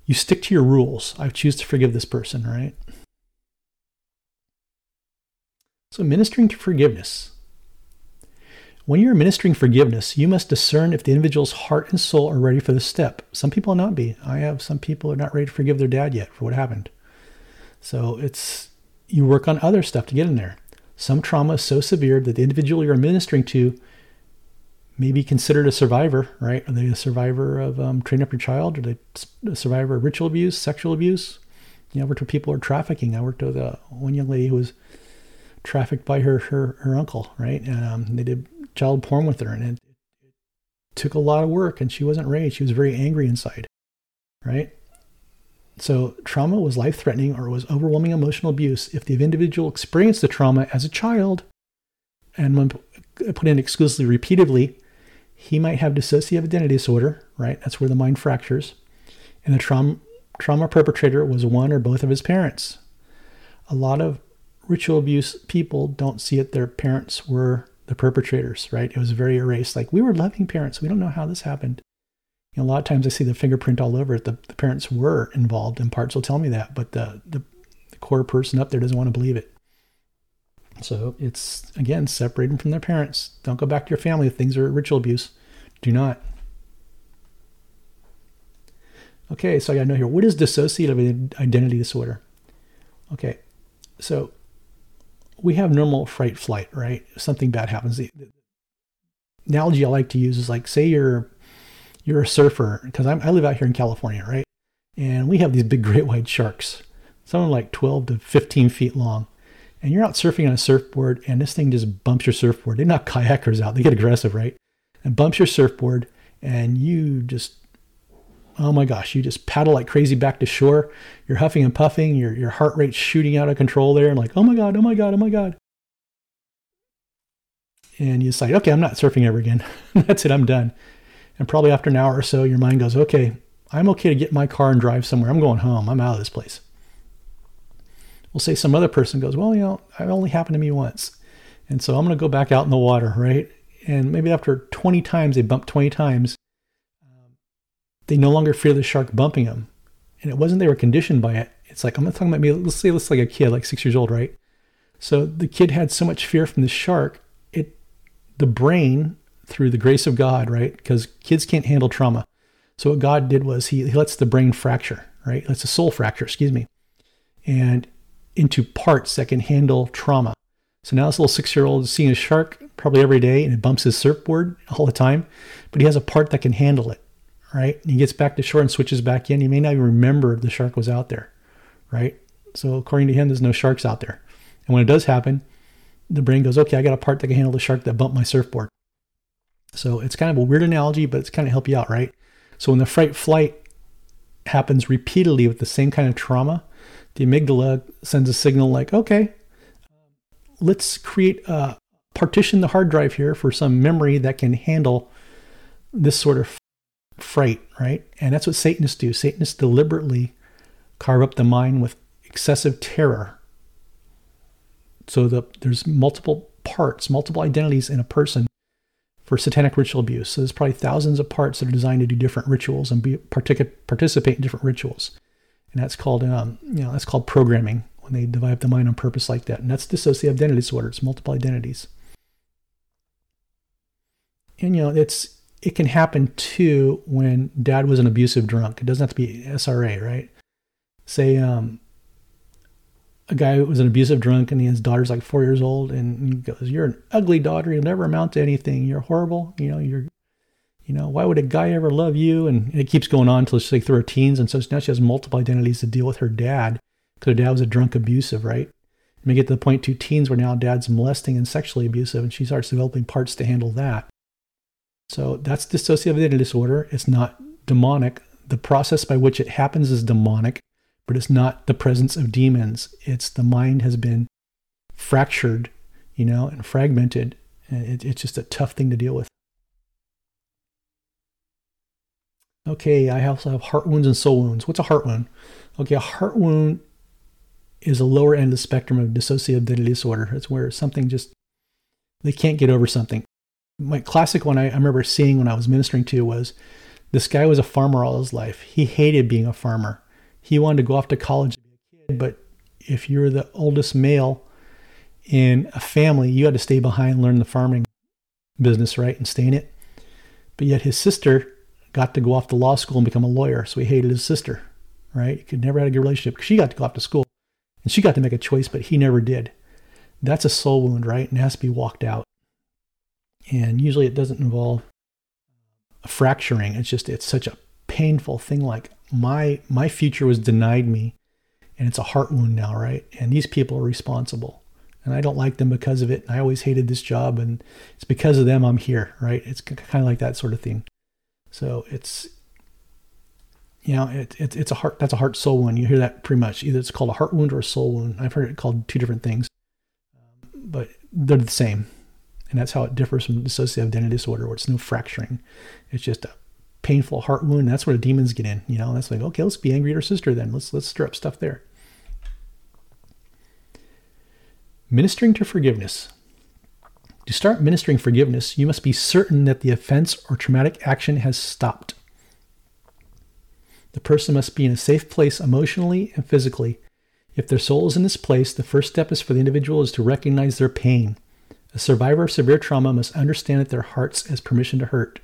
you stick to your rules. I choose to forgive this person, right? So, ministering to forgiveness. When you're ministering forgiveness, you must discern if the individual's heart and soul are ready for the step. Some people will not be. I have some people are not ready to forgive their dad yet for what happened. So it's you work on other stuff to get in there. Some trauma is so severe that the individual you're ministering to may be considered a survivor, right? Are they a survivor of um, train up your child? Are they a survivor of ritual abuse, sexual abuse? You know, I worked with people who are trafficking. I worked with uh, one young lady who was trafficked by her her, her uncle, right? And um, they did child porn with her, and it, it took a lot of work, and she wasn't raised. She was very angry inside, right? So trauma was life threatening or was overwhelming emotional abuse if the individual experienced the trauma as a child and when uh, put in exclusively repeatedly, he might have dissociative identity disorder, right? That's where the mind fractures. And the trauma, trauma perpetrator was one or both of his parents. A lot of ritual abuse people don't see it, their parents were the perpetrators, right? It was very erased. Like, we were loving parents. We don't know how this happened. You know, a lot of times I see the fingerprint all over it. The, the parents were involved, and parts will tell me that, but the, the, the core person up there doesn't want to believe it. So it's, again, separating from their parents. Don't go back to your family if things are ritual abuse. Do not. Okay, so I got to know here what is dissociative identity disorder? Okay, so we have normal fright flight, right? Something bad happens. The, the analogy I like to use is like, say you're you're a surfer, because I live out here in California, right? And we have these big great [laughs] white sharks, some like 12 to 15 feet long and you're out surfing on a surfboard and this thing just bumps your surfboard. They knock kayakers out. They get aggressive, right? And bumps your surfboard and you just oh my gosh, you just paddle like crazy back to shore. You're huffing and puffing, your your heart rate's shooting out of control there and like, "Oh my god, oh my god, oh my god." And you decide, "Okay, I'm not surfing ever again. [laughs] That's it, I'm done." And probably after an hour or so, your mind goes, "Okay, I'm okay to get my car and drive somewhere. I'm going home. I'm out of this place." We'll say some other person goes, well, you know, it only happened to me once. And so I'm going to go back out in the water, right? And maybe after 20 times, they bump 20 times, they no longer fear the shark bumping them. And it wasn't they were conditioned by it. It's like, I'm not talking about me, let's say it's like a kid, like six years old, right? So the kid had so much fear from the shark, it, the brain, through the grace of God, right? Because kids can't handle trauma. So what God did was he, he lets the brain fracture, right? Lets the soul fracture, excuse me. And into parts that can handle trauma. So now this little six year old is seeing a shark probably every day and it bumps his surfboard all the time, but he has a part that can handle it, right? And he gets back to shore and switches back in. He may not even remember the shark was out there, right? So according to him, there's no sharks out there. And when it does happen, the brain goes, okay, I got a part that can handle the shark that bumped my surfboard. So it's kind of a weird analogy, but it's kind of help you out, right? So when the fright flight happens repeatedly with the same kind of trauma, the amygdala sends a signal like, okay, let's create a partition the hard drive here for some memory that can handle this sort of fright, right? And that's what Satanists do. Satanists deliberately carve up the mind with excessive terror. So the, there's multiple parts, multiple identities in a person for satanic ritual abuse. So there's probably thousands of parts that are designed to do different rituals and be partic- participate in different rituals and that's called um, you know that's called programming when they divide the mind on purpose like that, and that's dissociative identity disorder. It's multiple identities, and you know it's it can happen too when dad was an abusive drunk. It doesn't have to be SRA, right? Say um, a guy was an abusive drunk and his daughter's like four years old and he goes, You're an ugly daughter, you'll never amount to anything. You're horrible, you know, you're you know, why would a guy ever love you? And it keeps going on until she's like through her teens. And so now she has multiple identities to deal with her dad because her dad was a drunk abusive, right? And we get to the point two teens where now dad's molesting and sexually abusive, and she starts developing parts to handle that. So that's dissociative disorder. It's not demonic. The process by which it happens is demonic, but it's not the presence of demons. It's the mind has been fractured, you know, and fragmented. It, it's just a tough thing to deal with. Okay, I also have heart wounds and soul wounds. What's a heart wound? Okay, a heart wound is a lower end of the spectrum of dissociative identity disorder. It's where something just, they can't get over something. My classic one I, I remember seeing when I was ministering to was this guy was a farmer all his life. He hated being a farmer. He wanted to go off to college and be a kid, but if you're the oldest male in a family, you had to stay behind and learn the farming business, right, and stay in it. But yet his sister got to go off to law school and become a lawyer. So he hated his sister, right? He could never had a good relationship because she got to go off to school and she got to make a choice, but he never did. That's a soul wound, right? And has to be walked out. And usually it doesn't involve a fracturing. It's just, it's such a painful thing. Like my, my future was denied me and it's a heart wound now, right? And these people are responsible and I don't like them because of it. And I always hated this job and it's because of them I'm here, right? It's kind of like that sort of thing. So it's you know it, it, it's a heart that's a heart soul wound. You hear that pretty much. Either it's called a heart wound or a soul wound. I've heard it called two different things, but they're the same, and that's how it differs from dissociative identity disorder, where it's no fracturing. It's just a painful heart wound. That's where the demons get in. You know, that's like okay, let's be angry at our sister then. Let's let's stir up stuff there. Ministering to forgiveness. To start ministering forgiveness, you must be certain that the offense or traumatic action has stopped. The person must be in a safe place emotionally and physically. If their soul is in this place, the first step is for the individual is to recognize their pain. A survivor of severe trauma must understand that their hearts has permission to hurt.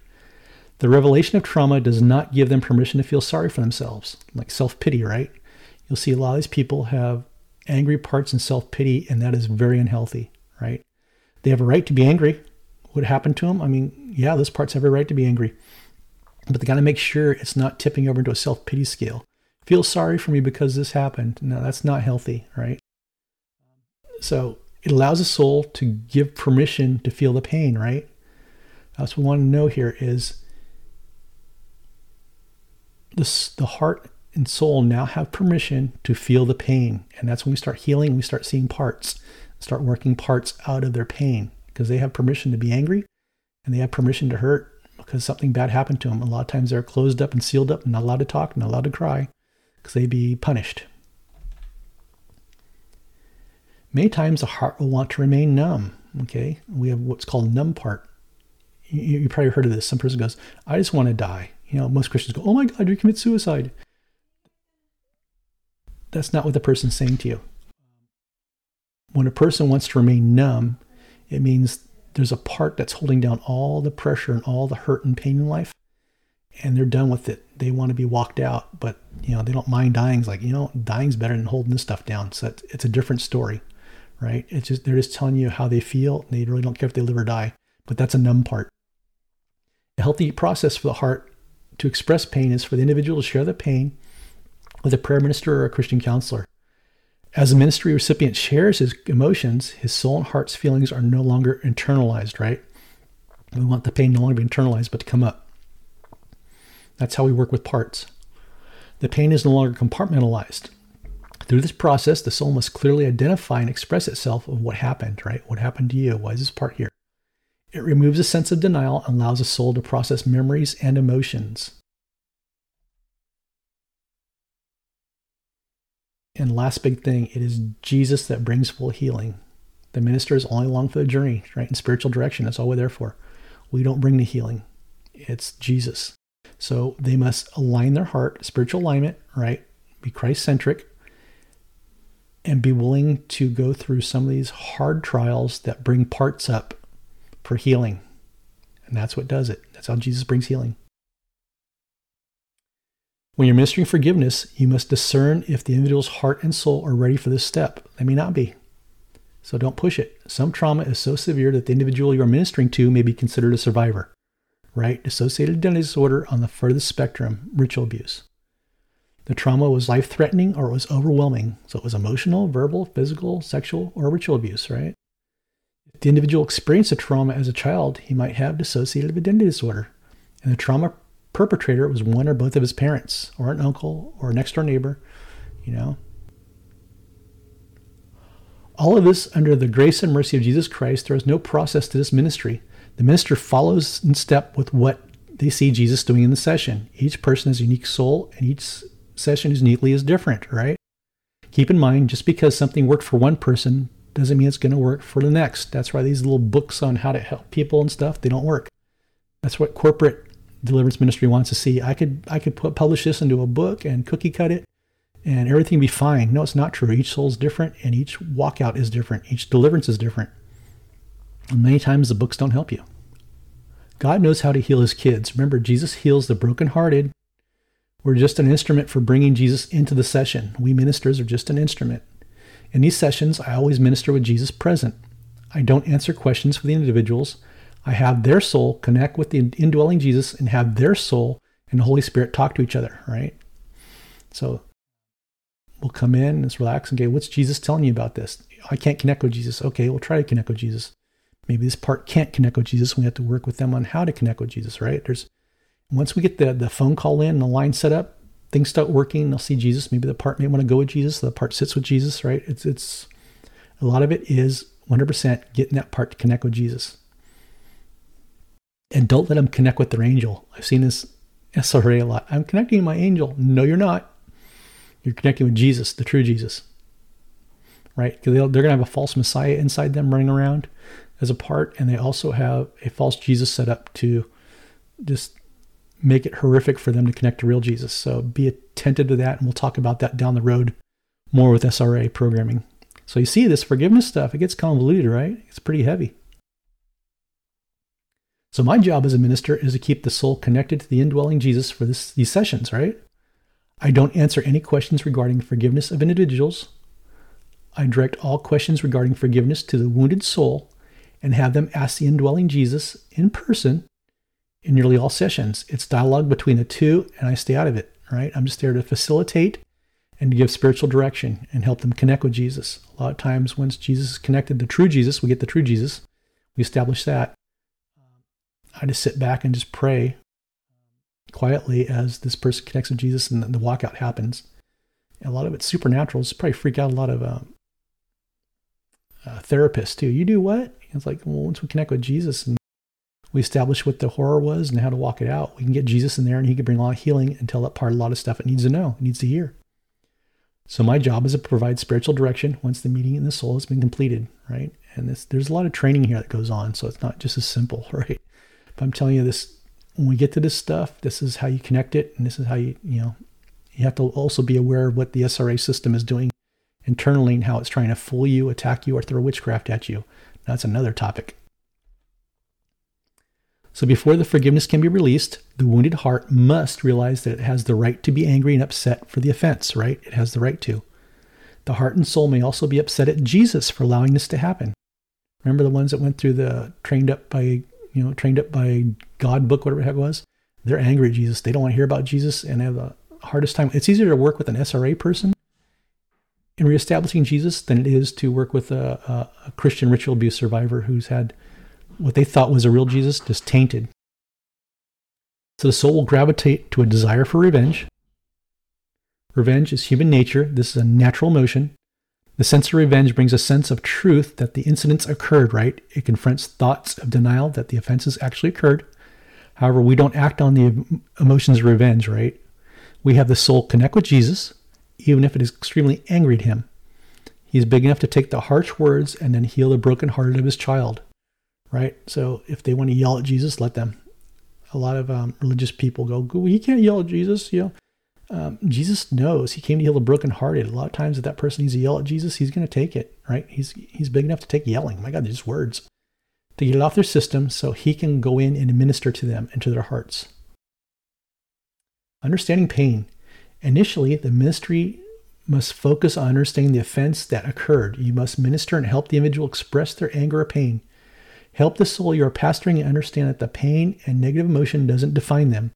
The revelation of trauma does not give them permission to feel sorry for themselves, like self pity, right? You'll see a lot of these people have angry parts and self pity, and that is very unhealthy, right? They have a right to be angry. What happened to them? I mean, yeah, those parts have a right to be angry. But they got to make sure it's not tipping over into a self pity scale. Feel sorry for me because this happened. No, that's not healthy, right? So it allows the soul to give permission to feel the pain, right? That's what we want to know here is the heart and soul now have permission to feel the pain. And that's when we start healing, we start seeing parts start working parts out of their pain because they have permission to be angry and they have permission to hurt because something bad happened to them. A lot of times they're closed up and sealed up and not allowed to talk, not allowed to cry because they'd be punished. Many times the heart will want to remain numb. Okay, we have what's called numb part. You, you probably heard of this. Some person goes, "I just want to die." You know, most Christians go, "Oh my God, you commit suicide." That's not what the person's saying to you when a person wants to remain numb, it means there's a part that's holding down all the pressure and all the hurt and pain in life, and they're done with it. They want to be walked out, but you know they don't mind dying. It's like you know, dying's better than holding this stuff down. So it's a different story, right? It's just they're just telling you how they feel. They really don't care if they live or die, but that's a numb part. A healthy process for the heart to express pain is for the individual to share the pain with a prayer minister or a Christian counselor. As a ministry recipient shares his emotions, his soul and heart's feelings are no longer internalized, right? We want the pain no longer to be internalized, but to come up. That's how we work with parts. The pain is no longer compartmentalized. Through this process, the soul must clearly identify and express itself of what happened, right? What happened to you? Why is this part here? It removes a sense of denial and allows the soul to process memories and emotions. And last big thing, it is Jesus that brings full healing. The minister is only along for the journey, right? In spiritual direction, that's all we're there for. We don't bring the healing. It's Jesus. So they must align their heart, spiritual alignment, right? Be Christ centric and be willing to go through some of these hard trials that bring parts up for healing. And that's what does it. That's how Jesus brings healing. When you're ministering forgiveness, you must discern if the individual's heart and soul are ready for this step. They may not be. So don't push it. Some trauma is so severe that the individual you are ministering to may be considered a survivor. Right? Dissociated identity disorder on the furthest spectrum, ritual abuse. The trauma was life threatening or it was overwhelming. So it was emotional, verbal, physical, sexual, or ritual abuse, right? If the individual experienced a trauma as a child, he might have dissociative identity disorder. And the trauma perpetrator was one or both of his parents, or an uncle, or a next door neighbor, you know. All of this under the grace and mercy of Jesus Christ, there is no process to this ministry. The minister follows in step with what they see Jesus doing in the session. Each person has a unique soul, and each session is neatly is different, right? Keep in mind, just because something worked for one person doesn't mean it's going to work for the next. That's why these little books on how to help people and stuff, they don't work. That's what corporate deliverance ministry wants to see. I could I could put publish this into a book and cookie cut it and everything be fine. No, it's not true. Each soul is different and each walkout is different. Each deliverance is different. And many times the books don't help you. God knows how to heal his kids. Remember, Jesus heals the brokenhearted. We're just an instrument for bringing Jesus into the session. We ministers are just an instrument. In these sessions, I always minister with Jesus present. I don't answer questions for the individuals. I have their soul connect with the indwelling Jesus and have their soul and the Holy Spirit talk to each other, right? So we'll come in and just relax and go, what's Jesus telling you about this? I can't connect with Jesus. Okay, we'll try to connect with Jesus. Maybe this part can't connect with Jesus. We have to work with them on how to connect with Jesus, right? There's once we get the, the phone call in and the line set up, things start working. They'll see Jesus. Maybe the part may want to go with Jesus. The part sits with Jesus, right? It's it's a lot of it is 100% getting that part to connect with Jesus and don't let them connect with their angel. I've seen this SRA a lot. I'm connecting my angel. No, you're not. You're connecting with Jesus, the true Jesus. Right? They're going to have a false Messiah inside them running around as a part, and they also have a false Jesus set up to just make it horrific for them to connect to real Jesus. So be attentive to that, and we'll talk about that down the road more with SRA programming. So you see this forgiveness stuff, it gets convoluted, right? It's pretty heavy. So my job as a minister is to keep the soul connected to the indwelling Jesus for this, these sessions, right? I don't answer any questions regarding forgiveness of individuals. I direct all questions regarding forgiveness to the wounded soul and have them ask the indwelling Jesus in person in nearly all sessions. It's dialogue between the two, and I stay out of it, right? I'm just there to facilitate and to give spiritual direction and help them connect with Jesus. A lot of times, once Jesus is connected to true Jesus, we get the true Jesus. We establish that. I just sit back and just pray quietly as this person connects with Jesus and the walkout happens. And a lot of it's supernatural. It's probably freak out a lot of uh, uh, therapists too. You do what? It's like, well, once we connect with Jesus and we establish what the horror was and how to walk it out, we can get Jesus in there and he can bring a lot of healing and tell that part a lot of stuff it needs to know, it needs to hear. So my job is to provide spiritual direction once the meeting in the soul has been completed, right? And this, there's a lot of training here that goes on, so it's not just as simple, [laughs] right? But I'm telling you this, when we get to this stuff, this is how you connect it. And this is how you, you know, you have to also be aware of what the SRA system is doing internally and how it's trying to fool you, attack you, or throw witchcraft at you. That's another topic. So before the forgiveness can be released, the wounded heart must realize that it has the right to be angry and upset for the offense, right? It has the right to. The heart and soul may also be upset at Jesus for allowing this to happen. Remember the ones that went through the trained up by you know, trained up by God book, whatever the heck it was, they're angry at Jesus. They don't want to hear about Jesus and have the hardest time. It's easier to work with an SRA person in reestablishing Jesus than it is to work with a, a, a Christian ritual abuse survivor who's had what they thought was a real Jesus just tainted. So the soul will gravitate to a desire for revenge. Revenge is human nature. This is a natural emotion. The sense of revenge brings a sense of truth that the incidents occurred, right? It confronts thoughts of denial that the offenses actually occurred. However, we don't act on the emotions of revenge, right? We have the soul connect with Jesus, even if it is extremely angry at him. He's big enough to take the harsh words and then heal the broken hearted of his child, right? So if they want to yell at Jesus, let them. A lot of um, religious people go, you can't yell at Jesus, you know um, Jesus knows he came to heal the brokenhearted. A lot of times, if that person needs to yell at Jesus, he's going to take it, right? He's he's big enough to take yelling. My God, they're just words to get it off their system, so he can go in and minister to them and to their hearts. Understanding pain. Initially, the ministry must focus on understanding the offense that occurred. You must minister and help the individual express their anger or pain. Help the soul you are pastoring and understand that the pain and negative emotion doesn't define them.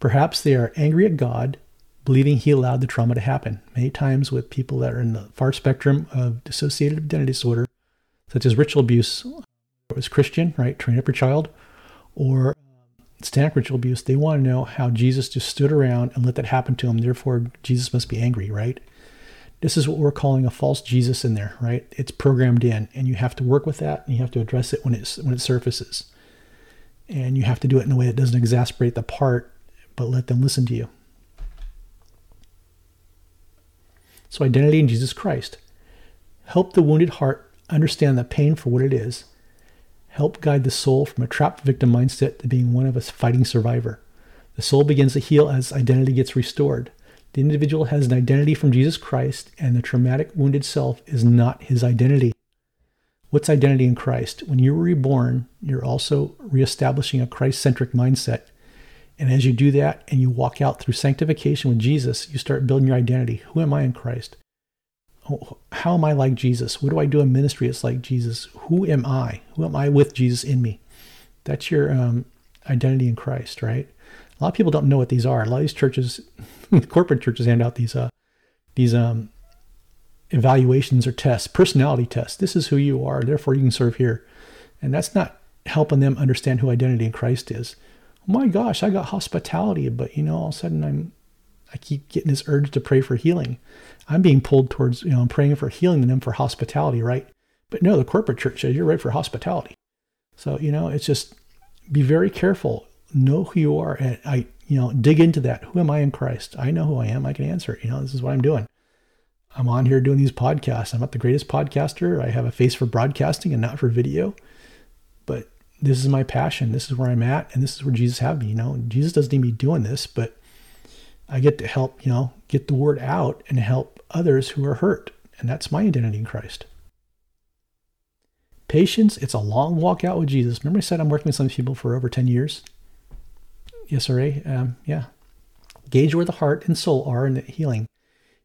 Perhaps they are angry at God, believing He allowed the trauma to happen. Many times, with people that are in the far spectrum of dissociative identity disorder, such as ritual abuse, or was Christian, right? Train up your child, or um, satanic ritual abuse, they want to know how Jesus just stood around and let that happen to him. Therefore, Jesus must be angry, right? This is what we're calling a false Jesus in there, right? It's programmed in, and you have to work with that, and you have to address it when it's when it surfaces, and you have to do it in a way that doesn't exasperate the part, but let them listen to you. So, identity in Jesus Christ. Help the wounded heart understand the pain for what it is help guide the soul from a trapped victim mindset to being one of a fighting survivor. The soul begins to heal as identity gets restored. The individual has an identity from Jesus Christ, and the traumatic, wounded self is not his identity. What's identity in Christ? When you were reborn, you're also reestablishing a Christ centric mindset. And as you do that and you walk out through sanctification with Jesus, you start building your identity. Who am I in Christ? how am I like Jesus? What do I do in ministry? It's like Jesus. Who am I? Who am I with Jesus in me? That's your um, identity in Christ, right? A lot of people don't know what these are. A lot of these churches, [laughs] corporate churches, hand out these uh, these um, evaluations or tests, personality tests. This is who you are, therefore you can serve here, and that's not helping them understand who identity in Christ is. Oh my gosh, I got hospitality, but you know, all of a sudden I'm I keep getting this urge to pray for healing. I'm being pulled towards, you know, I'm praying for healing and then for hospitality, right? But no, the corporate church says you're right for hospitality. So, you know, it's just be very careful. Know who you are and I, you know, dig into that. Who am I in Christ? I know who I am. I can answer. You know, this is what I'm doing. I'm on here doing these podcasts. I'm not the greatest podcaster. I have a face for broadcasting and not for video. But this is my passion. This is where I'm at, and this is where Jesus had me. You know, Jesus doesn't need me doing this, but I get to help, you know, get the word out and help others who are hurt. And that's my identity in Christ. Patience, it's a long walk out with Jesus. Remember, I said I'm working with some people for over 10 years? Yes, sir. Um, yeah. Gauge where the heart and soul are in the healing.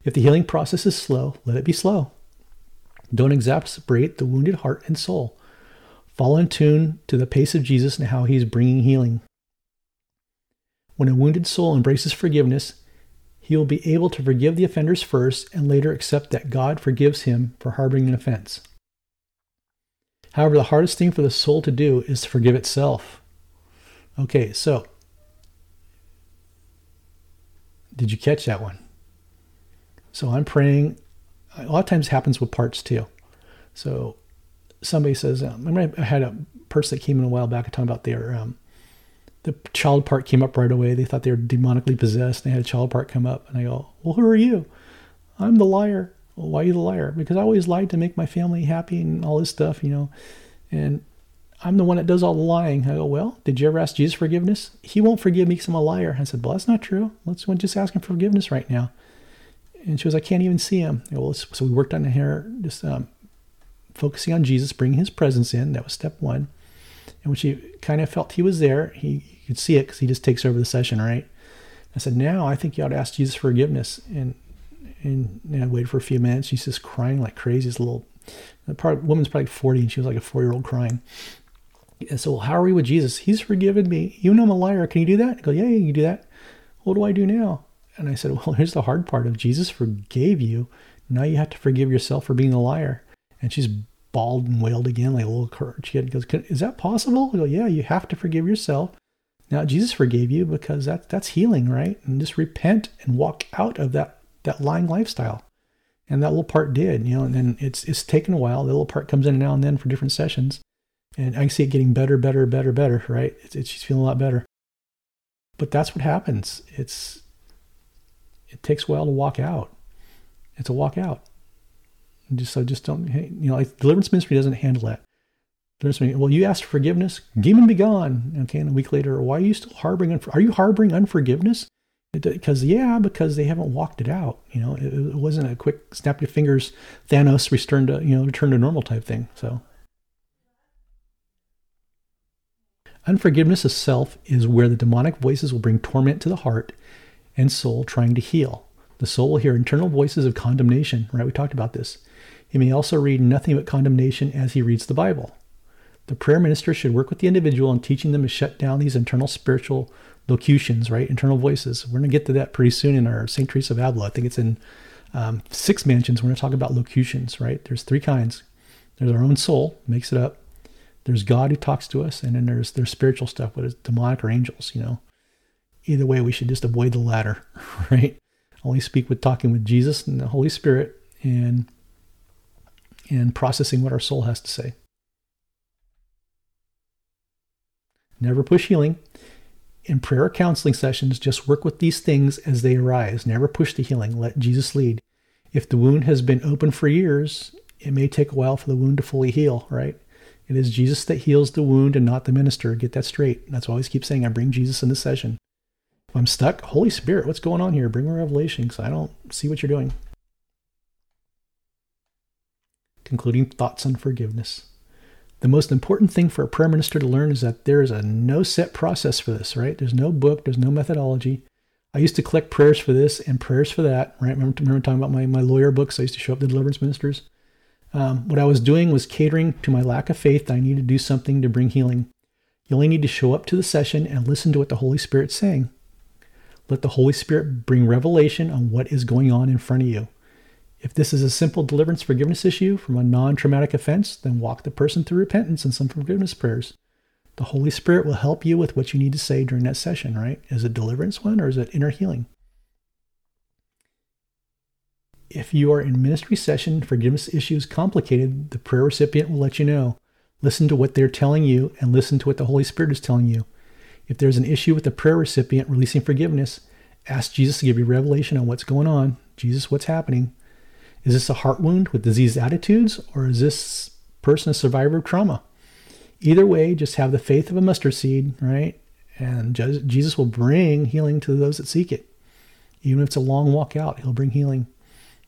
If the healing process is slow, let it be slow. Don't exasperate the wounded heart and soul. Fall in tune to the pace of Jesus and how he's bringing healing. When a wounded soul embraces forgiveness, he will be able to forgive the offenders first and later accept that God forgives him for harboring an offense. However, the hardest thing for the soul to do is to forgive itself. Okay, so did you catch that one? So I'm praying. A lot of times happens with parts too. So somebody says, um, I had a person that came in a while back and talking about their um, the child part came up right away. They thought they were demonically possessed. They had a child part come up, and I go, "Well, who are you?" I'm the liar. Well, why are you the liar? Because I always lied to make my family happy and all this stuff, you know. And I'm the one that does all the lying. I go, well, did you ever ask Jesus forgiveness? He won't forgive me because I'm a liar. I said, well, that's not true. Let's just ask him forgiveness right now. And she was, I can't even see him. Go, well, so we worked on her, just um, focusing on Jesus, bringing his presence in. That was step one. And when she kind of felt he was there, he, could see it because he just takes over the session, right? I said, now I think you ought to ask Jesus forgiveness. And and I waited for a few minutes. She's just crying like crazy. This little the part, woman's probably 40 and she was like a four year old crying. And so, how are we with Jesus? He's forgiven me. You know I'm a liar. Can you do that? I go, yeah, you can do that. What do I do now? And I said, [laughs] well, here's the hard part. If Jesus forgave you, now you have to forgive yourself for being a liar. And she's bawled and wailed again like a little kid. Goes, is that possible? I go, yeah, you have to forgive yourself. Now Jesus forgave you because that that's healing, right? And just repent and walk out of that that lying lifestyle. And that little part did, you know, and then it's it's taken a while. The little part comes in now and then for different sessions. And I can see it getting better, better, better, better, right? It's, it's she's feeling a lot better. But that's what happens. It's it takes a while to walk out. It's a walk out. Just so just don't you know like deliverance ministry doesn't handle that. Deliverance ministry, well, you asked for forgiveness, demon be gone. Okay, and a week later, why are you still harboring? Are you harboring unforgiveness? Because yeah, because they haven't walked it out. You know, it, it wasn't a quick snap your fingers, Thanos return to you know return to normal type thing. So. Unforgiveness of self is where the demonic voices will bring torment to the heart and soul trying to heal. The soul will hear internal voices of condemnation, right? We talked about this. He may also read nothing but condemnation as he reads the Bible. The prayer minister should work with the individual in teaching them to shut down these internal spiritual locutions, right? Internal voices. We're going to get to that pretty soon in our St. Teresa of Avila. I think it's in um, six mansions. We're going to talk about locutions, right? There's three kinds. There's our own soul, makes it up. There's God who talks to us, and then there's there's spiritual stuff, whether it's demonic or angels. You know, either way, we should just avoid the latter, [laughs] right? Only speak with talking with Jesus and the Holy Spirit, and and processing what our soul has to say. Never push healing. In prayer or counseling sessions, just work with these things as they arise. Never push the healing. Let Jesus lead. If the wound has been open for years, it may take a while for the wound to fully heal, right? It is Jesus that heals the wound and not the minister. Get that straight. That's why I always keep saying I bring Jesus in the session. If I'm stuck, Holy Spirit, what's going on here? Bring a revelation because I don't see what you're doing. Concluding thoughts on forgiveness. The most important thing for a prayer minister to learn is that there is a no set process for this, right? There's no book, there's no methodology. I used to collect prayers for this and prayers for that, right? Remember, remember talking about my, my lawyer books? I used to show up to deliverance ministers. Um, what I was doing was catering to my lack of faith. I needed to do something to bring healing. You only need to show up to the session and listen to what the Holy Spirit's saying. Let the Holy Spirit bring revelation on what is going on in front of you. If this is a simple deliverance forgiveness issue from a non traumatic offense, then walk the person through repentance and some forgiveness prayers. The Holy Spirit will help you with what you need to say during that session, right? Is it deliverance one or is it inner healing? If you are in ministry session, forgiveness issues complicated, the prayer recipient will let you know. Listen to what they're telling you and listen to what the Holy Spirit is telling you. If there's an issue with the prayer recipient releasing forgiveness, ask Jesus to give you revelation on what's going on. Jesus, what's happening? Is this a heart wound with diseased attitudes, or is this person a survivor of trauma? Either way, just have the faith of a mustard seed, right? And Jesus will bring healing to those that seek it. Even if it's a long walk out, he'll bring healing.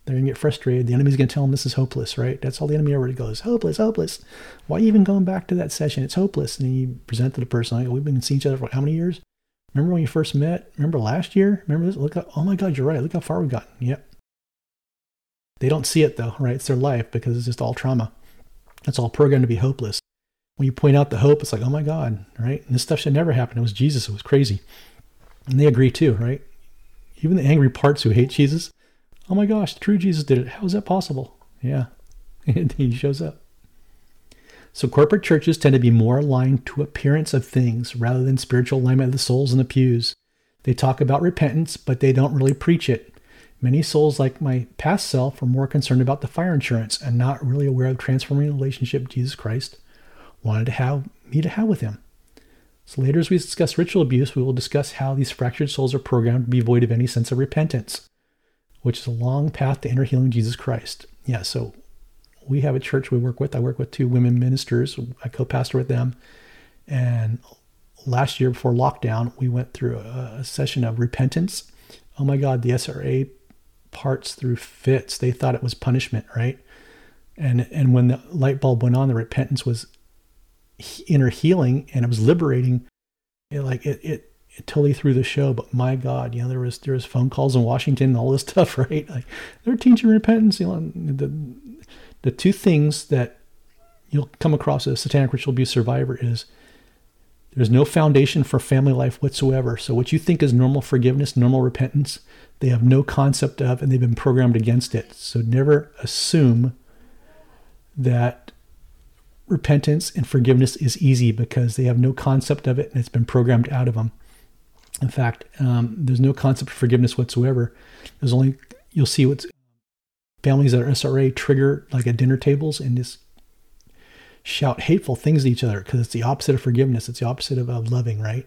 They're going to get frustrated. The enemy's going to tell them this is hopeless, right? That's all the enemy ever goes. Hopeless, hopeless. Why even going back to that session? It's hopeless. And then you present to the person, like, we've been seeing each other for how many years? Remember when you first met? Remember last year? Remember this? Look, oh my God, you're right. Look how far we've gotten. Yep. They don't see it though, right? It's their life because it's just all trauma. It's all programmed to be hopeless. When you point out the hope, it's like, oh my God, right? And this stuff should never happen. It was Jesus. It was crazy. And they agree too, right? Even the angry parts who hate Jesus, oh my gosh, true Jesus did it. How is that possible? Yeah. [laughs] He shows up. So corporate churches tend to be more aligned to appearance of things rather than spiritual alignment of the souls in the pews. They talk about repentance, but they don't really preach it. Many souls, like my past self, are more concerned about the fire insurance and not really aware of transforming relationship Jesus Christ wanted to have me to have with him. So later, as we discuss ritual abuse, we will discuss how these fractured souls are programmed to be void of any sense of repentance, which is a long path to inner healing Jesus Christ. Yeah, so we have a church we work with. I work with two women ministers. I co-pastor with them. And last year before lockdown, we went through a, session of repentance. Oh my God, the SRA parts through fits. They thought it was punishment, right? And and when the light bulb went on, the repentance was inner healing and it was liberating. It like it it, totally threw the show. But my God, you know there was there was phone calls in Washington and all this [laughs] stuff, right? Like they're teaching repentance. You know, the the two things that you'll come across as a satanic ritual abuse survivor is there's no foundation for family life whatsoever. So what you think is normal forgiveness, normal repentance, they have no concept of and they've been programmed against it. So never assume that repentance and forgiveness is easy because they have no concept of it and it's been programmed out of them. In fact, um, there's no concept of forgiveness whatsoever. There's only, you'll see what families that are SRA trigger like at dinner tables and just shout hateful things to each other because it's the opposite of forgiveness. It's the opposite of, of loving, right?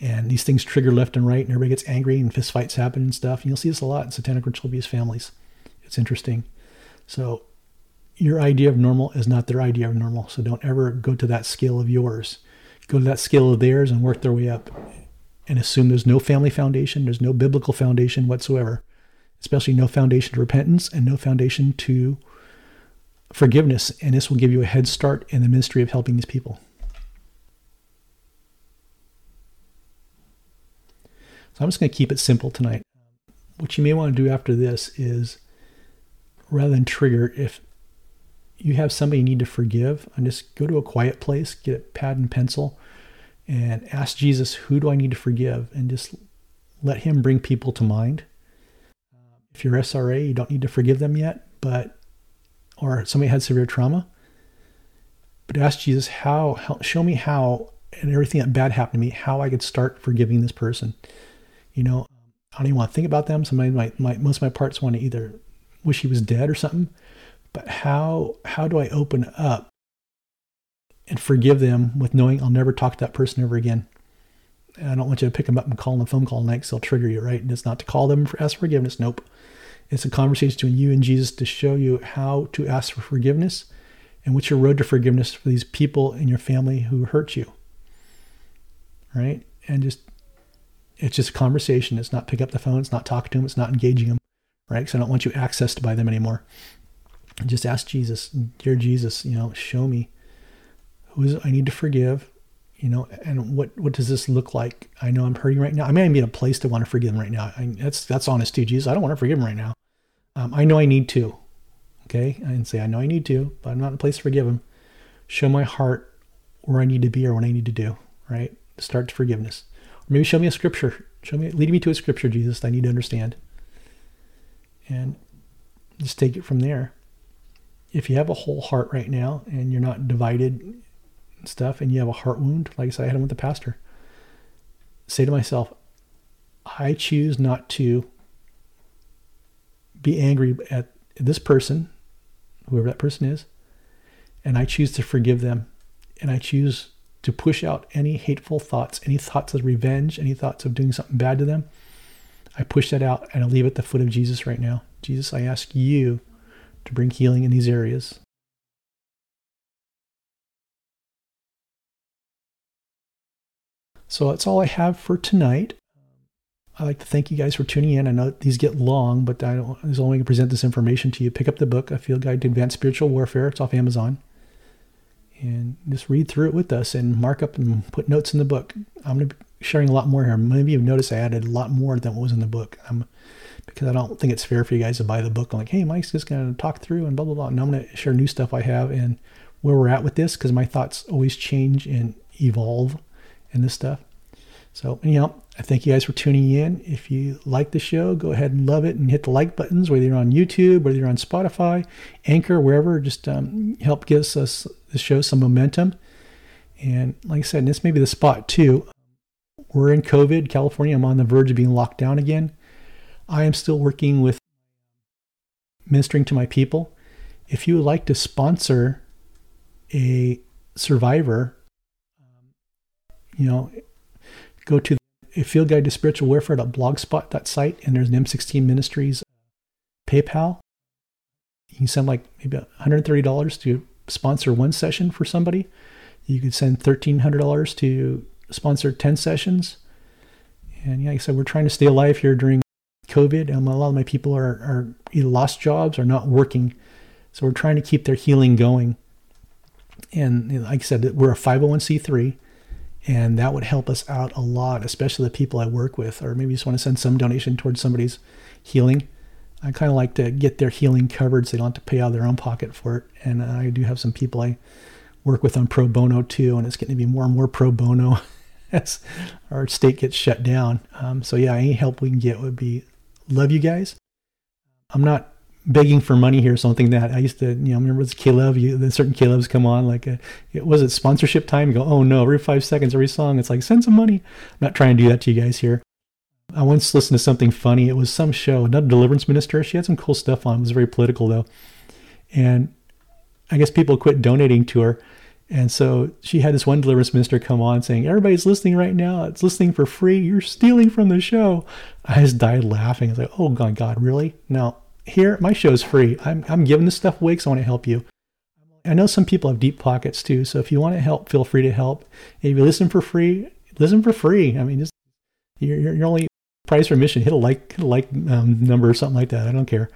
And these things trigger left and right, and everybody gets angry, and fistfights happen and stuff. And you'll see this a lot in satanic ritual abuse families. It's interesting. So, your idea of normal is not their idea of normal. So, don't ever go to that scale of yours. Go to that scale of theirs and work their way up and assume there's no family foundation, there's no biblical foundation whatsoever, especially no foundation to repentance and no foundation to forgiveness. And this will give you a head start in the ministry of helping these people. So I'm just going to keep it simple tonight. What you may want to do after this is rather than trigger, if you have somebody you need to forgive, and just go to a quiet place, get a pad and pencil, and ask Jesus, who do I need to forgive? And just let Him bring people to mind. If you're SRA, you don't need to forgive them yet, but or somebody had severe trauma. But ask Jesus, how, how show me how, and everything that bad happened to me, how I could start forgiving this person. You know, I don't even want to think about them. Somebody might, most of my parts want to either wish he was dead or something. But how how do I open up and forgive them with knowing I'll never talk to that person ever again? And I don't want you to pick them up and call them a phone call next. They'll trigger you, right? And it's not to call them for ask forgiveness. Nope. It's a conversation between you and Jesus to show you how to ask for forgiveness and what's your road to forgiveness for these people in your family who hurt you. Right? And just it's just a conversation. It's not pick up the phone. It's not talking to them. It's not engaging them. Right? Because I don't want you accessed by them anymore. Just ask Jesus, dear Jesus, you know, show me who is I need to forgive, you know, and what what does this look like? I know I'm hurting right now. I may be in a place to want to forgive him right now. I, that's that's honest too, Jesus. I don't want to forgive him right now. Um, I know I need to. Okay, didn't say I know I need to, but I'm not in a place to forgive him. Show my heart where I need to be or what I need to do. Right, start to forgiveness. Or maybe show me a scripture. Show me, lead me to a scripture, Jesus. That I need to understand. And just take it from there if you have a whole heart right now and you're not divided stuff and you have a heart wound, like I said, I had one with the pastor, say to myself, I choose not to be angry at this person, whoever that person is, and I choose to forgive them. And I choose to push out any hateful thoughts, any thoughts of revenge, any thoughts of doing something bad to them. I push that out and I leave it at the foot of Jesus right now. Jesus, I ask you to bring healing in these areas. So that's all I have for tonight. I'd like to thank you guys for tuning in. I know these get long, but I, don't, was only to present this information to you. Pick up the book, A Field Guide to Advanced Spiritual Warfare. It's off Amazon. And just read through it with us and mark up and put notes in the book. I'm going to be sharing a lot more here. Maybe you have noticed I added a lot more than what was in the book. I'm because I don't think it's fair for you guys to buy the book. I'm like, hey, Mike's just going to talk through and blah, blah, blah. And I'm going to share new stuff I have and where we're at with this because my thoughts always change and evolve in this stuff. So, anyhow, I thank you guys for tuning in. If you like the show, go ahead and love it and hit the like buttons, whether you're on YouTube, whether you're on Spotify, Anchor, wherever. Just um, help give us the show some momentum. And like I said, this may be the spot too. We're in COVID, California. I'm on the verge of being locked down again. I am still working with ministering to my people. If you would like to sponsor a survivor, you know, go to a field guide to spiritual warfare.blogspot.site and there's an M16 Ministries PayPal. You can send like maybe $130 to sponsor one session for somebody. You could send $1,300 to sponsor 10 sessions. And yeah, like I said, we're trying to stay alive here during COVID. Um, a lot of my people are, are either lost jobs or not working. So we're trying to keep their healing going. And like I said, we're a 501c3, and that would help us out a lot, especially the people I work with, or maybe just want to send some donation towards somebody's healing. I kind of like to get their healing covered so they don't have to pay out of their own pocket for it. And I do have some people I work with on pro bono too, and it's getting to be more and more pro bono [laughs] as our state gets shut down. Um, so yeah, any help we can get would be love you guys. I'm not begging for money here, something that I used to, you know, remember this Caleb, you, then certain Caleb's come on, like, a, uh, it was it sponsorship time? You go, oh no, every five seconds, every song, it's like, send some money. I'm not trying to do that to you guys here. I once listened to something funny. It was some show, another deliverance minister. She had some cool stuff on. It was very political though. And I guess people quit donating to her. And so she had this one deliverance minister come on saying, Everybody's listening right now. It's listening for free. You're stealing from the show. I just died laughing. I was like, Oh, God, God, really? Now, here, my show's free. I'm, I'm giving this stuff away because I want to help you. I know some people have deep pockets too. So if you want to help, feel free to help. If you listen for free, listen for free. I mean, just you're, you're only price for admission. Hit a like, hit a like um, number or something like that. I don't care.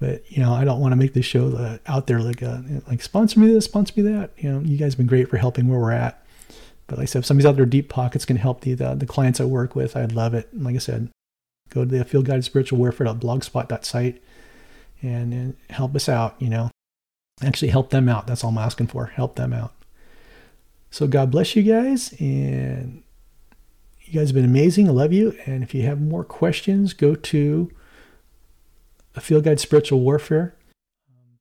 But you know, I don't want to make this show uh, out there like uh, like sponsor me this, sponsor me that. You know, you guys have been great for helping where we're at. But like I said, if somebody's out there deep pockets can help the, the, the clients I work with, I'd love it. And like I said, go to the field Guide spiritual warfare.blogspot.site and, and help us out, you know. Actually help them out. That's all I'm asking for. Help them out. So God bless you guys and you guys have been amazing. I love you. And if you have more questions, go to a Field Guide Spiritual Warfare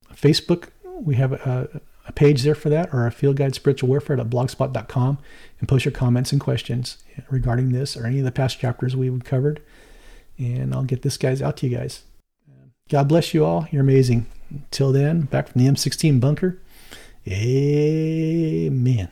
um, Facebook. We have a, a page there for that, or a Field Guide Spiritual Warfare at blogspot.com, and post your comments and questions regarding this or any of the past chapters we've covered. And I'll get this guys out to you guys. God bless you all. You're amazing. Until then, back from the M16 bunker. Amen.